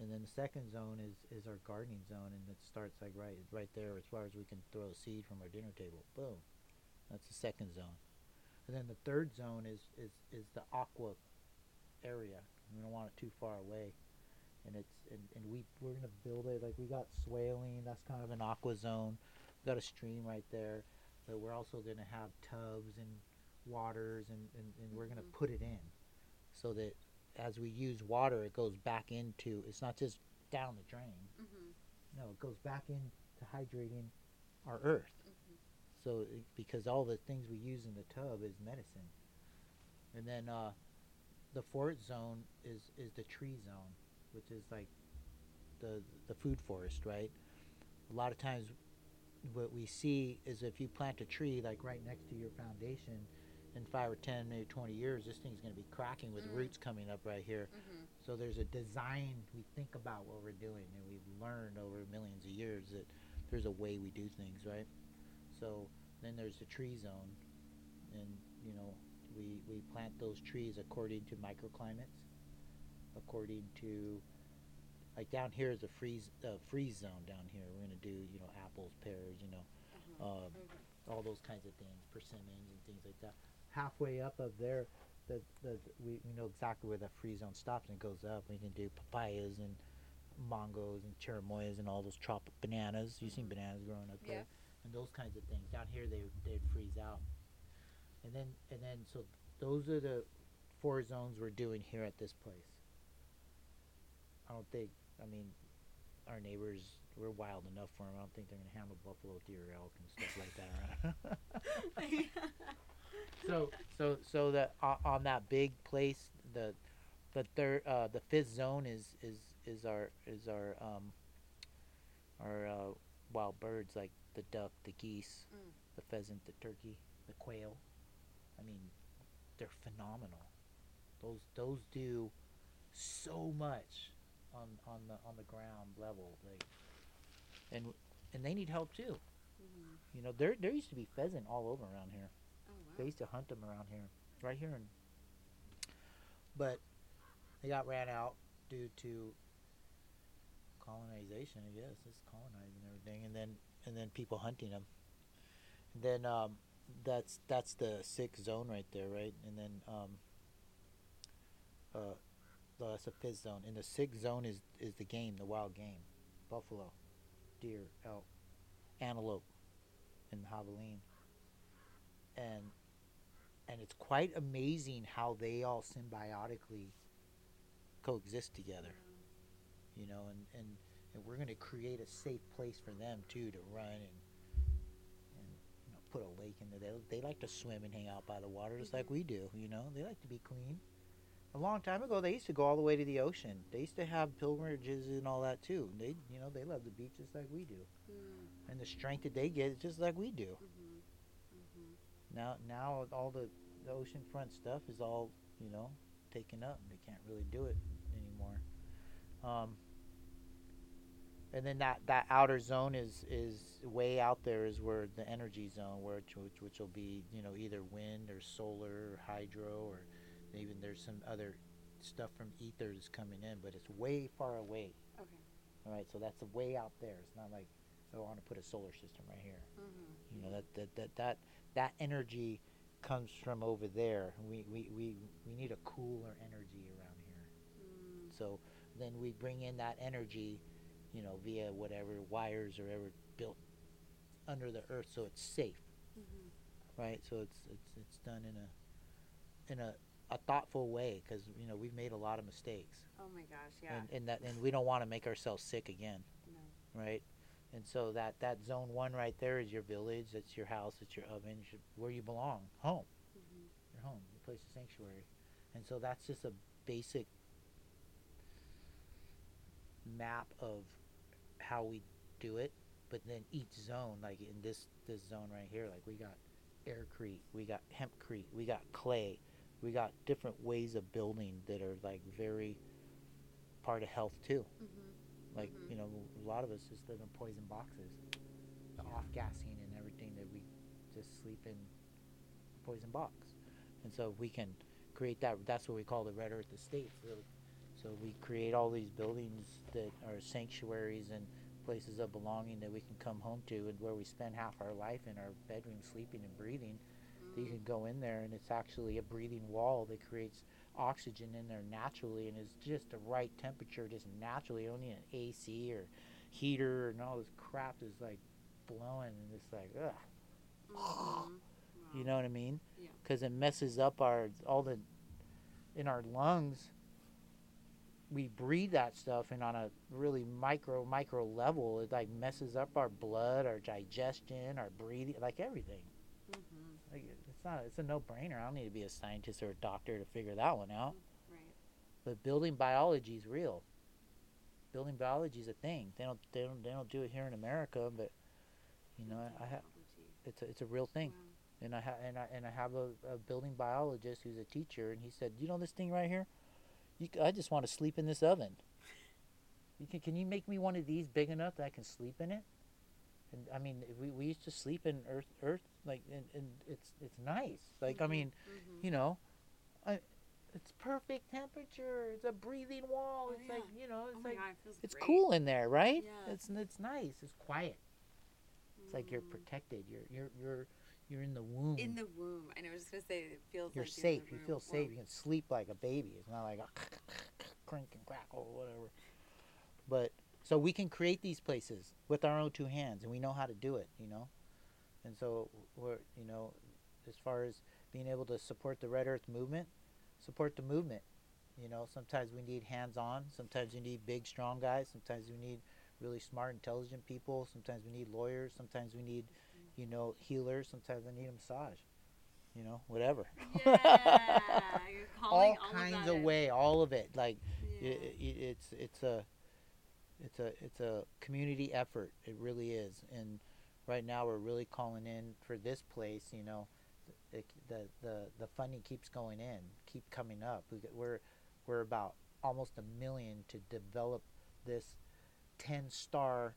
And then the second zone is is our gardening zone and it starts like right right there as far as we can throw a seed from our dinner table boom that's the second zone. And then the third zone is is is the aqua area we don't want it too far away and it's and, and we we're gonna build it. Like we got swaling that's kind of an aqua zone. We got a stream right there but we're also gonna have tubs and waters and and, and we're gonna Mhm. put it in so that as we use water it goes back into it's not just down the drain. Mm-hmm. no it goes back into hydrating our earth. Mm-hmm. so it, because all the things we use in the tub is medicine. And then uh, the fourth zone is is the tree zone which is like the the food forest right a lot of times what we see is if you plant a tree like right next to your foundation in five or ten maybe 20 years this thing's going to be cracking with Mm. roots coming up right here Mm-hmm. so there's a design we think about what we're doing, and we've learned over millions of years that there's a way we do things, right? So then there's the tree zone, and you know we we plant those trees according to microclimates, according to like down here is a freeze uh, freeze zone down here. We're gonna do you know apples, pears, you know, Uh-huh. um, all those kinds of things, persimmons and things like that. Halfway up of there, the, the we, we know exactly where that free zone stops and goes up. We can do papayas and mangos and cherimoyas and all those tropic bananas. You've seen Mhm. bananas growing up Yeah. there, and those kinds of things. Down here, they they'd freeze out, and then and then so those are the four zones we're doing here at this place. I don't think. I mean, our neighbors we're wild enough for them. I don't think they're gonna handle buffalo, deer, elk, and stuff like that. Right? so so so that uh, on that big place, the the third uh, the fifth zone is is is our is our um our uh, wild birds like the duck, the geese, Mm. the pheasant, the turkey, the quail. I mean, they're phenomenal. Those those do so much on on the on the ground level. Like, and and they need help too. Mm-hmm. You know, there there used to be pheasant all over around here. Oh wow. They used to hunt them around here, right here, in, but they got ran out due to colonization. I guess it's colonizing everything, and then and then people hunting them. And then um, that's that's the sixth zone right there, right? And then um, that's a fifth zone. And the sixth zone is is the game, the wild game, buffalo, deer, elk, antelope, and javelin. And and it's quite amazing how they all symbiotically coexist together you know and and, and we're going to create a safe place for them too to run and put a lake in there they, they like to swim and hang out by the water just like we do you know they like to be clean a long time ago they used to go all the way to the ocean they used to have pilgrimages and all that too they you know they love the beach just like we do Mm. and the strength that they get is just like we do. Mhm. Mhm. Now, now all the, the oceanfront stuff is all you know taken up. They can't really do it anymore. Um, and then that, that outer zone is is way out there is where the energy zone, where which which, which will be you know either wind or solar or hydro or even there's some other stuff from ether that's coming in, but it's way far away. Okay. All right, so that's way out there. It's not like oh, I want to put a solar system right here. Mhm. You know that that that that, that energy comes from over there. We, we, we, we need a cooler energy around here. Mm. So then we bring in that energy, you know, via whatever wires or ever built under the earth, so it's safe, Mhm. right? So it's it's it's done in a in a, a thoughtful way because you know we've made a lot of mistakes, Oh my gosh, yeah. and and that and we don't want to make ourselves sick again, no. right? And so that that zone one right there is your village. It's your house. It's your oven. Your, where you belong, home. Mhm. your home, your place of sanctuary. And so that's just a basic map of how we do it. But then each zone, like in this this zone right here, like we got aircrete, we got hempcrete, we got clay, we got different ways of building that are like very part of health too. Mhm. Like Mhm. you know, a lot of us just live in poison boxes, the Yeah. off gassing and everything that we just sleep in poison box, and so we can create that. That's what we call the red earth estate. So, so we create all these buildings that are sanctuaries and places of belonging that we can come home to, and where we spend half our life in our bedroom sleeping and breathing. You can go in there, and it's actually a breathing wall that creates oxygen in there naturally, and is just the right temperature, just naturally. Only an AC or heater and all this crap is like blowing, and it's like ugh. Mhm. You know what I mean? Yeah. Because it messes up our all the in our lungs. We breathe that stuff, and on a really micro micro level, it like messes up our blood, our digestion, our breathing, like everything. Mm-hmm. Like it's not. It's a no brainer. I don't need to be a scientist or a doctor to figure that one out. Right. But building biology is real. Building biology is a thing. They don't. They don't. They don't do it here in America, but you know, I, I have. It's a. It's a real thing. Wow. and I ha- and I and I have a, a building biologist who's a teacher, and he said, "You know this thing right here? You, c- I just want to sleep in this oven. You can can you make me one of these big enough that I can sleep in it?" And I mean, we, we used to sleep in earth earth like and, and it's it's nice. Like I Mhm. mean, Mhm. you know, I, it's perfect temperature. It's a breathing wall. Oh, it's like you know, Oh it's my like God, it it's great. cool in there, right? Yeah. It's it's nice. It's quiet. It's like you're Mm. protected. You're you're you're you're in the womb. in the womb. And I was just gonna say it feels you're like safe. You feel safe. You can sleep like a baby. It's not like a crink and crackle or whatever. But so we can create these places with our own two hands, and we know how to do it. You know, and so we're you know, as far as being able to support the Red Earth movement, support the movement. You know, sometimes we need hands-on. Sometimes we need big, strong guys. Sometimes we need really smart, intelligent people. Sometimes we need lawyers. Sometimes we need, you know, healers. Sometimes I need a massage. You know, whatever. Yeah, all all kinds of, of, way, all of it. Like Yeah. i i it's it's a it's a it's a community effort. It really is. And right now we're really calling in for this place. You know, it, the the the funding keeps going in, keep coming up. We we're we're about almost a million to develop this ten star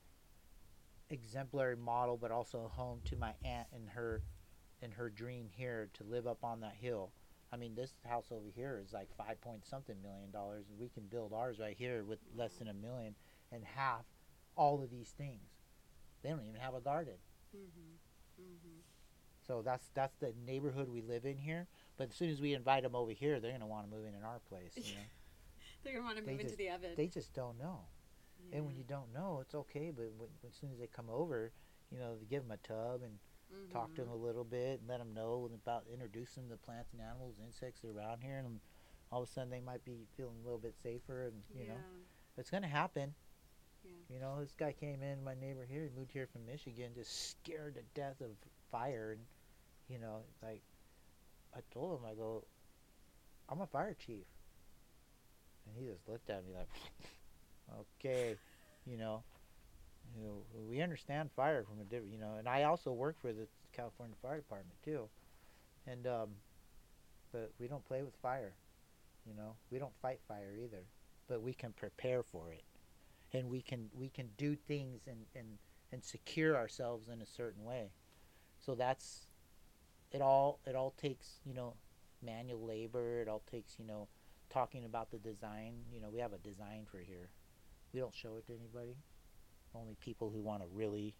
exemplary model, but also home to my aunt and her and her dream here to live up on that hill. I mean, this house over here is like five point something million dollars, and we can build ours right here with less than a million and have all of these things. They don't even have a garden. Mhm. Mhm. So that's that's the neighborhood we live in here. But as soon as we invite them over here, they're gonna want to move in in our place. You know, They're gonna want to move into just- the oven. they just don't know. And when you don't know, it's okay. But when, as soon as they come over, you know, they give them a tub and talk to them a little bit and let them know about introduce them to plants and animals, insects around here, and all of a sudden they might be feeling a little bit safer. And you know, Yeah. it's gonna happen. You know, this guy came in, my neighbor here, he moved here from Michigan, just scared to death of fire, and you know, like I told him, I go, I'm a fire chief, and he just looked at me like, okay, you know, You know, we understand fire from a different, you know, and I also work for the California Fire Department too, and um, but we don't play with fire, you know, we don't fight fire either, but we can prepare for it, and we can we can do things and and and secure ourselves in a certain way, so that's it all it all takes you know manual labor. It all takes you know talking about the design. You know we have a design for here. We don't show it to anybody. Only people who want to really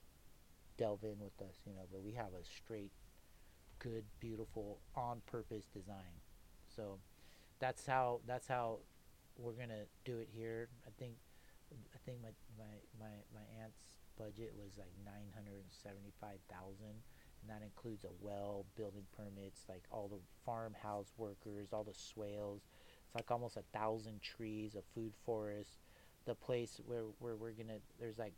delve in with us you know but we have a straight good beautiful on purpose design. So that's how that's how we're gonna do it here. I think i think my my my, my aunt's budget was like 975000 and that includes a well, building permits, like all the farmhouse workers, all the swales. It's like almost a thousand trees, a food forest. The place where, where we're gonna there's like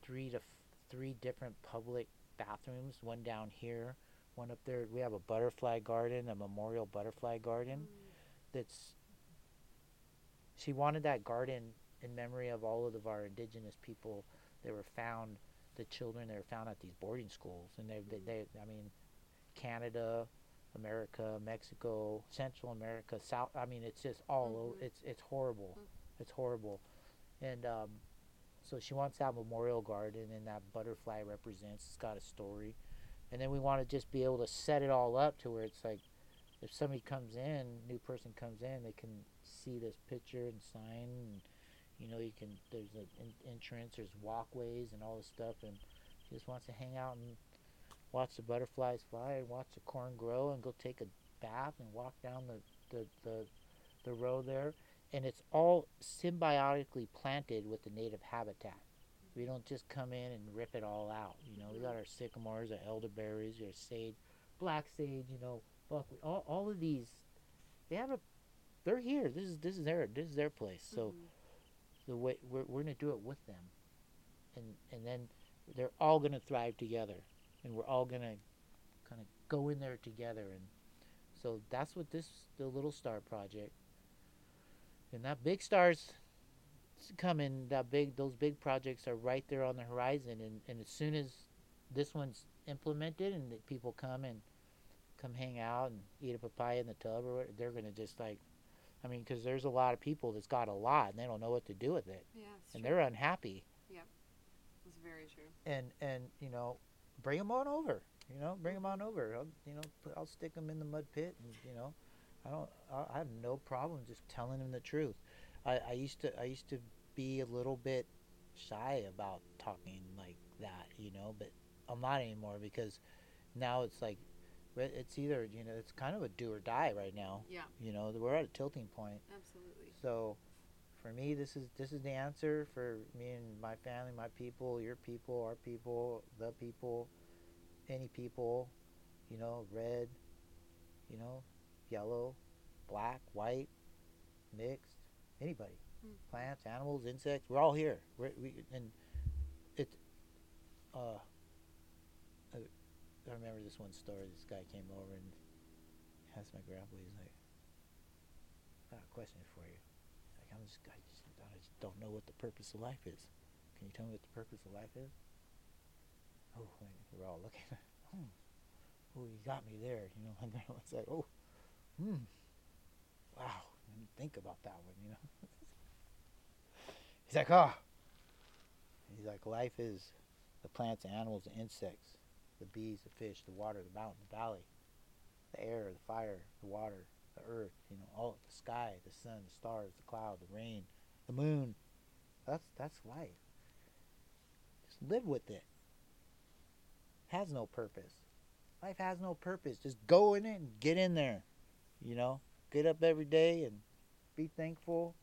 three to f- three different public bathrooms. One down here, one up there. We have a butterfly garden, a memorial butterfly garden. Mm. That's she wanted that garden in memory of all of our indigenous people that were found the children that were found at these boarding schools, and they, they, they I mean, Canada, America, Mexico, Central America, South. I mean, it's just all over. It's it's horrible. It's horrible, and um, so she wants that memorial garden, and that butterfly represents. It's got a story, and then we want to just be able to set it all up to where it's like, if somebody comes in, new person comes in, they can see this picture and sign and you know, you can there's an en- entrance, there's walkways and all this stuff, and she just wants to hang out and watch the butterflies fly and watch the corn grow and go take a bath and walk down the the the, the road there, and it's all symbiotically planted with the native habitat. We don't just come in and rip it all out. You know, we got our sycamores, our elderberries, our sage, black sage. You know, buckwheat. All, all of these, they have a, they're here. This is this is their this is their place. So mm-hmm. The way we're, we're going to do it with them. And and then they're all going to thrive together and we're all going to kind of go in there together. And so that's what this the little star project and that big stars coming that big those big projects are right there on the horizon. And, and as soon as this one's implemented and people come and come hang out and eat a papaya in the tub or what, they're going to just like I mean, because there's a lot of people that's got a lot and they don't know what to do with it, Yeah, and true. they're unhappy. Yep, it's very true. And and you know, bring them on over. You know, bring them on over. I'll, you know, put, I'll stick them in the mud pit, and you know, I don't. I, I have no problem just telling them the truth. I, I used to. I used to be a little bit shy about talking like that. You know, but I'm not anymore because now it's like. It's either you know it's kind of a do or die right now. Yeah, You know we're at a tilting point. absolutely. So, for me, this is this is the answer for me and my family, my people, your people, our people, the people, any people, you know, red, you know, yellow, black, white, mixed, anybody, Hmm. plants, animals, insects, we're all here. We're, we and it. Uh, I remember this one story. This guy came over and asked my grandpa. He's like, "I got a question for you." Like I'm just, I just, I just don't know what the purpose of life is. Can you tell me what the purpose of life is? Oh, we're all looking. hmm. Oh, you got me there. You know, then it's like, oh, hmm. Wow. Let me think about that one. You know. He's like, oh. He's like, life is the plants, animals, the insects, the bees, the fish, the water, the mountain, the valley, the air, the fire, the water, the earth, you know, all the sky, the sun, the stars, the cloud, the rain, the moon. That's that's life. Just live with it. Has no purpose. Life has no purpose. Just go in it and get in there. You know, get up every day and be thankful,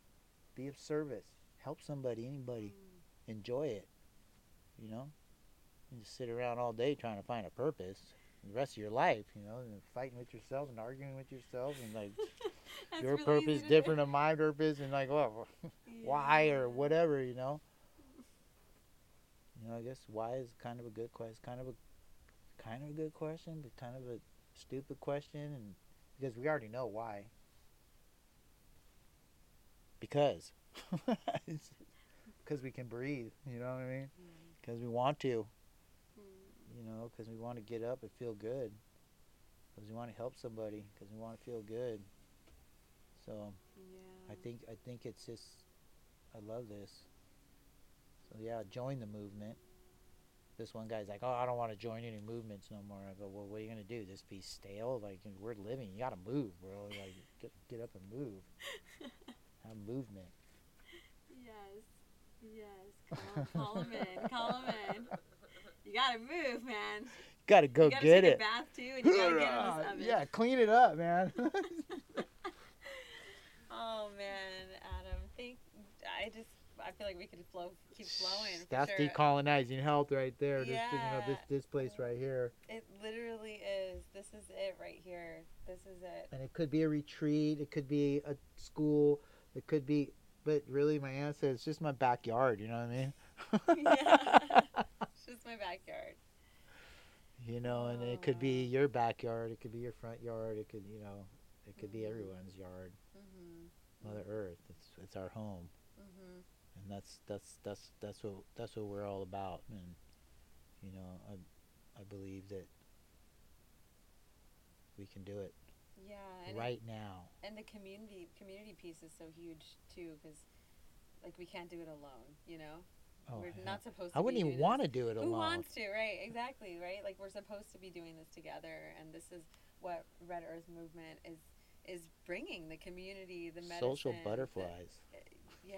be of service, help somebody, anybody, mm. enjoy it. You know, you just sit around all day trying to find a purpose. The rest of your life, you know, and fighting with yourself and arguing with yourself and like your really purpose easy to do. different than my purpose and like well why or whatever you know you know i guess why is kind of a good question kind of a kind of a good question but kind of a stupid question and because we already know why. because because we can breathe. You know what I mean? Because we want to. You know, because we want to get up and feel good. Because we want to help somebody. Because we want to feel good. So Yeah. I think I think it's just I love this. So yeah, join the movement. This one guy's like, "Oh, I don't want to join any movements no more." I go, "Well, what are you gonna do? Just be stale? Like we're living. You gotta move, bro. Like get get up and move. Have movement." Yes. Yes. Call, call him in. Call him in. You gotta move, man. Gotta go you gotta get take it. a bath too, and you gotta get in this oven. yeah, clean it up, man. Oh man, Adam. Thank. I just. I feel like we could flow, keep flowing. For That's sure. decolonizing health right there. This, you know, this this place right here. It literally is. This is it right here. This is it. and it could be a retreat it could be a school it could be but really my aunt said it's just my backyard you know what i mean Yeah. Just my backyard. you know and it Oh, could be your backyard it could be your front yard it could you know it could be Mhm. everyone's yard Mhm. mother earth it's it's our home Mhm. and that's that's that's that's what that's what we're all about and you know i i believe that we can do it Yeah. And right now and the community community piece is so huge too, because like we can't do it alone. You know, oh we're hell. not supposed to. i wouldn't even want to do it Who alone wants to? Right. Exactly. Right. Like we're supposed to be doing this together, and this is what Red Earth Movement is is bringing the community, the medicine, social the- butterflies yeah,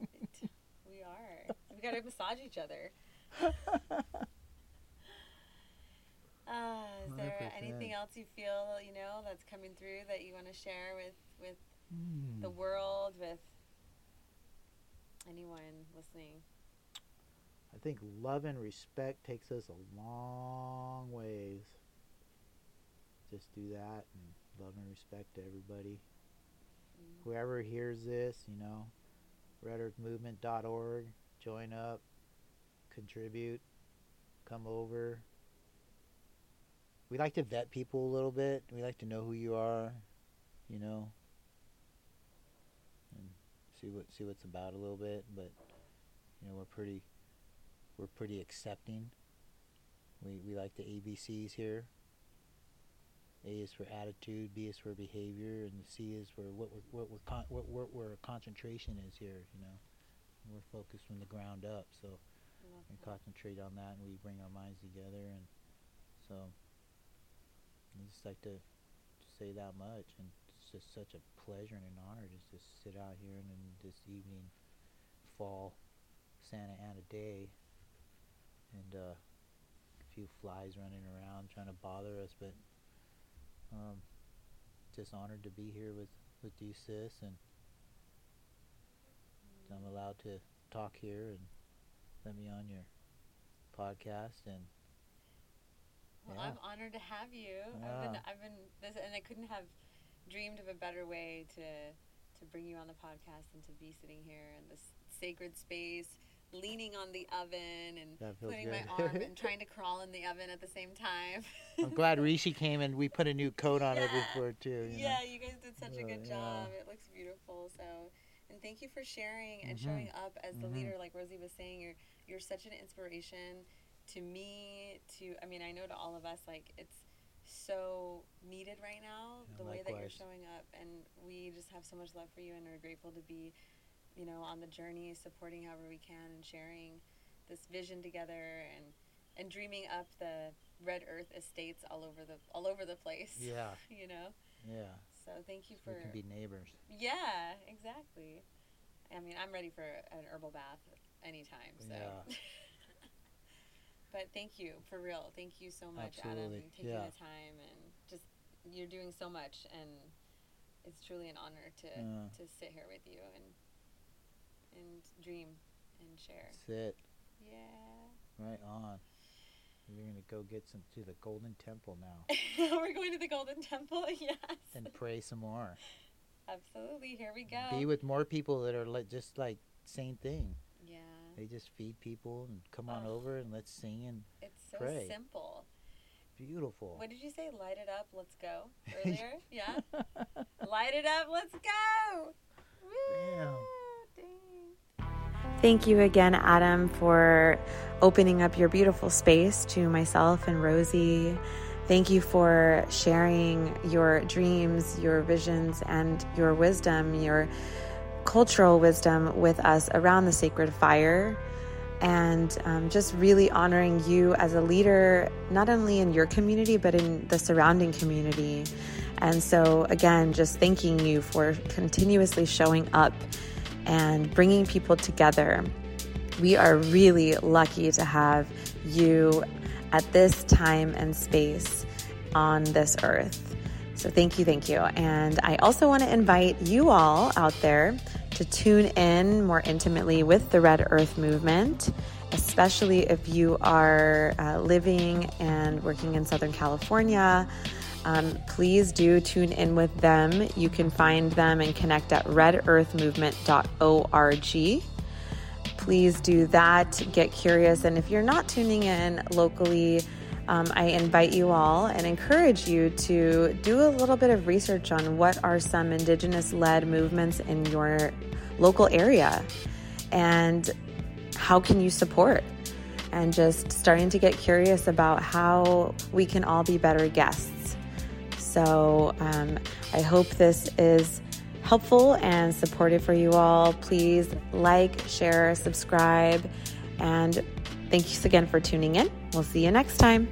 it, we are. We got to massage each other. Uh, is there 100%. anything else you feel you know that's coming through that you want to share with with Hmm. the world, with anyone listening? I think love and respect takes us a long ways. Just do that and love and respect to everybody. Mm. Whoever hears this, you know, redearthmovement.org, join up, contribute, come over. We like to vet people a little bit. We like to know who you are, you know, and see what see what's about a little bit. But you know, we're pretty we're pretty accepting. We we like the ABCs here. A is for attitude, B is for behavior, and C is for what we're what we're con- what, what where our concentration is here. You know, we're focused from the ground up, so we that. concentrate on that, and we bring our minds together, and so I just like to say that much, and it's just such a pleasure and an honor to just sit out here in this evening, fall Santa Ana day, and uh, a few flies running around trying to bother us, but um, just honored to be here with with you, sis, and I'm allowed to talk here and let me on your podcast and Well, Yeah. I'm honored to have you. I've been, I've been this, and I couldn't have dreamed of a better way to to bring you on the podcast and to be sitting here in this sacred space, leaning on the oven and putting good. my arm and trying to crawl in the oven at the same time. I'm glad Rishi came and we put a new coat on Yeah. before too. You yeah, know? you guys did such a Yeah, good yeah. job. It looks beautiful. So, and thank you for sharing and Mhm. showing up as the Mhm. leader. Like Rosie was saying, you're you're such an inspiration to me. To I mean, I know to all of us, like it's so needed right now. Yeah, the way that you're showing up, and we just have so much love for you, and are grateful to be, you know, on the journey, supporting however we can, and sharing this vision together, and and dreaming up the red earth estates all over the all over the place. Yeah, You know. yeah. So thank you So for we can be neighbors. yeah, exactly. I mean, I'm ready for an herbal bath anytime. So, Yeah. but thank you for real. Thank you so much, Adam, Absolutely, and taking yeah. the time and just you're doing so much, and it's truly an honor to Yeah. to sit here with you and and dream and share. That's it. Yeah. Right on. We're gonna go get some to the Golden Temple now We're going to the Golden Temple. Yes. and pray some more. Absolutely. Here we go. Be with more people that are like just like same thing. yeah. They just feed people and come on Oh. over and let's sing and It's so pray. simple. beautiful. What did you say? Light it up, let's go. Earlier, yeah. Light it up, let's go. Damn. Woo, dang. Thank you again, Adam, for opening up your beautiful space to myself and Rosie. Thank you for sharing your dreams, your visions, and your wisdom, your cultural wisdom with us around the sacred fire. And um, just really honoring you as a leader, not only in your community, but in the surrounding community. And so, again, just thanking you for continuously showing up and bringing people together. We are really lucky to have you at this time and space on this earth. So, thank you, thank you. And I also want to invite you all out there to tune in more intimately with the Red Earth movement, especially if you are uh, living and working in Southern California. Um, please do tune in with them. You can find them and connect at redearthmovement.org. Please do that. Get curious. And if you're not tuning in locally, um, I invite you all and encourage you to do a little bit of research on what are some Indigenous led movements in your local area and how can you support and just starting to get curious about how we can all be better guests. So um, I hope this is helpful and supportive for you all. Please like, share, subscribe, and thanks again for tuning in. We'll see you next time.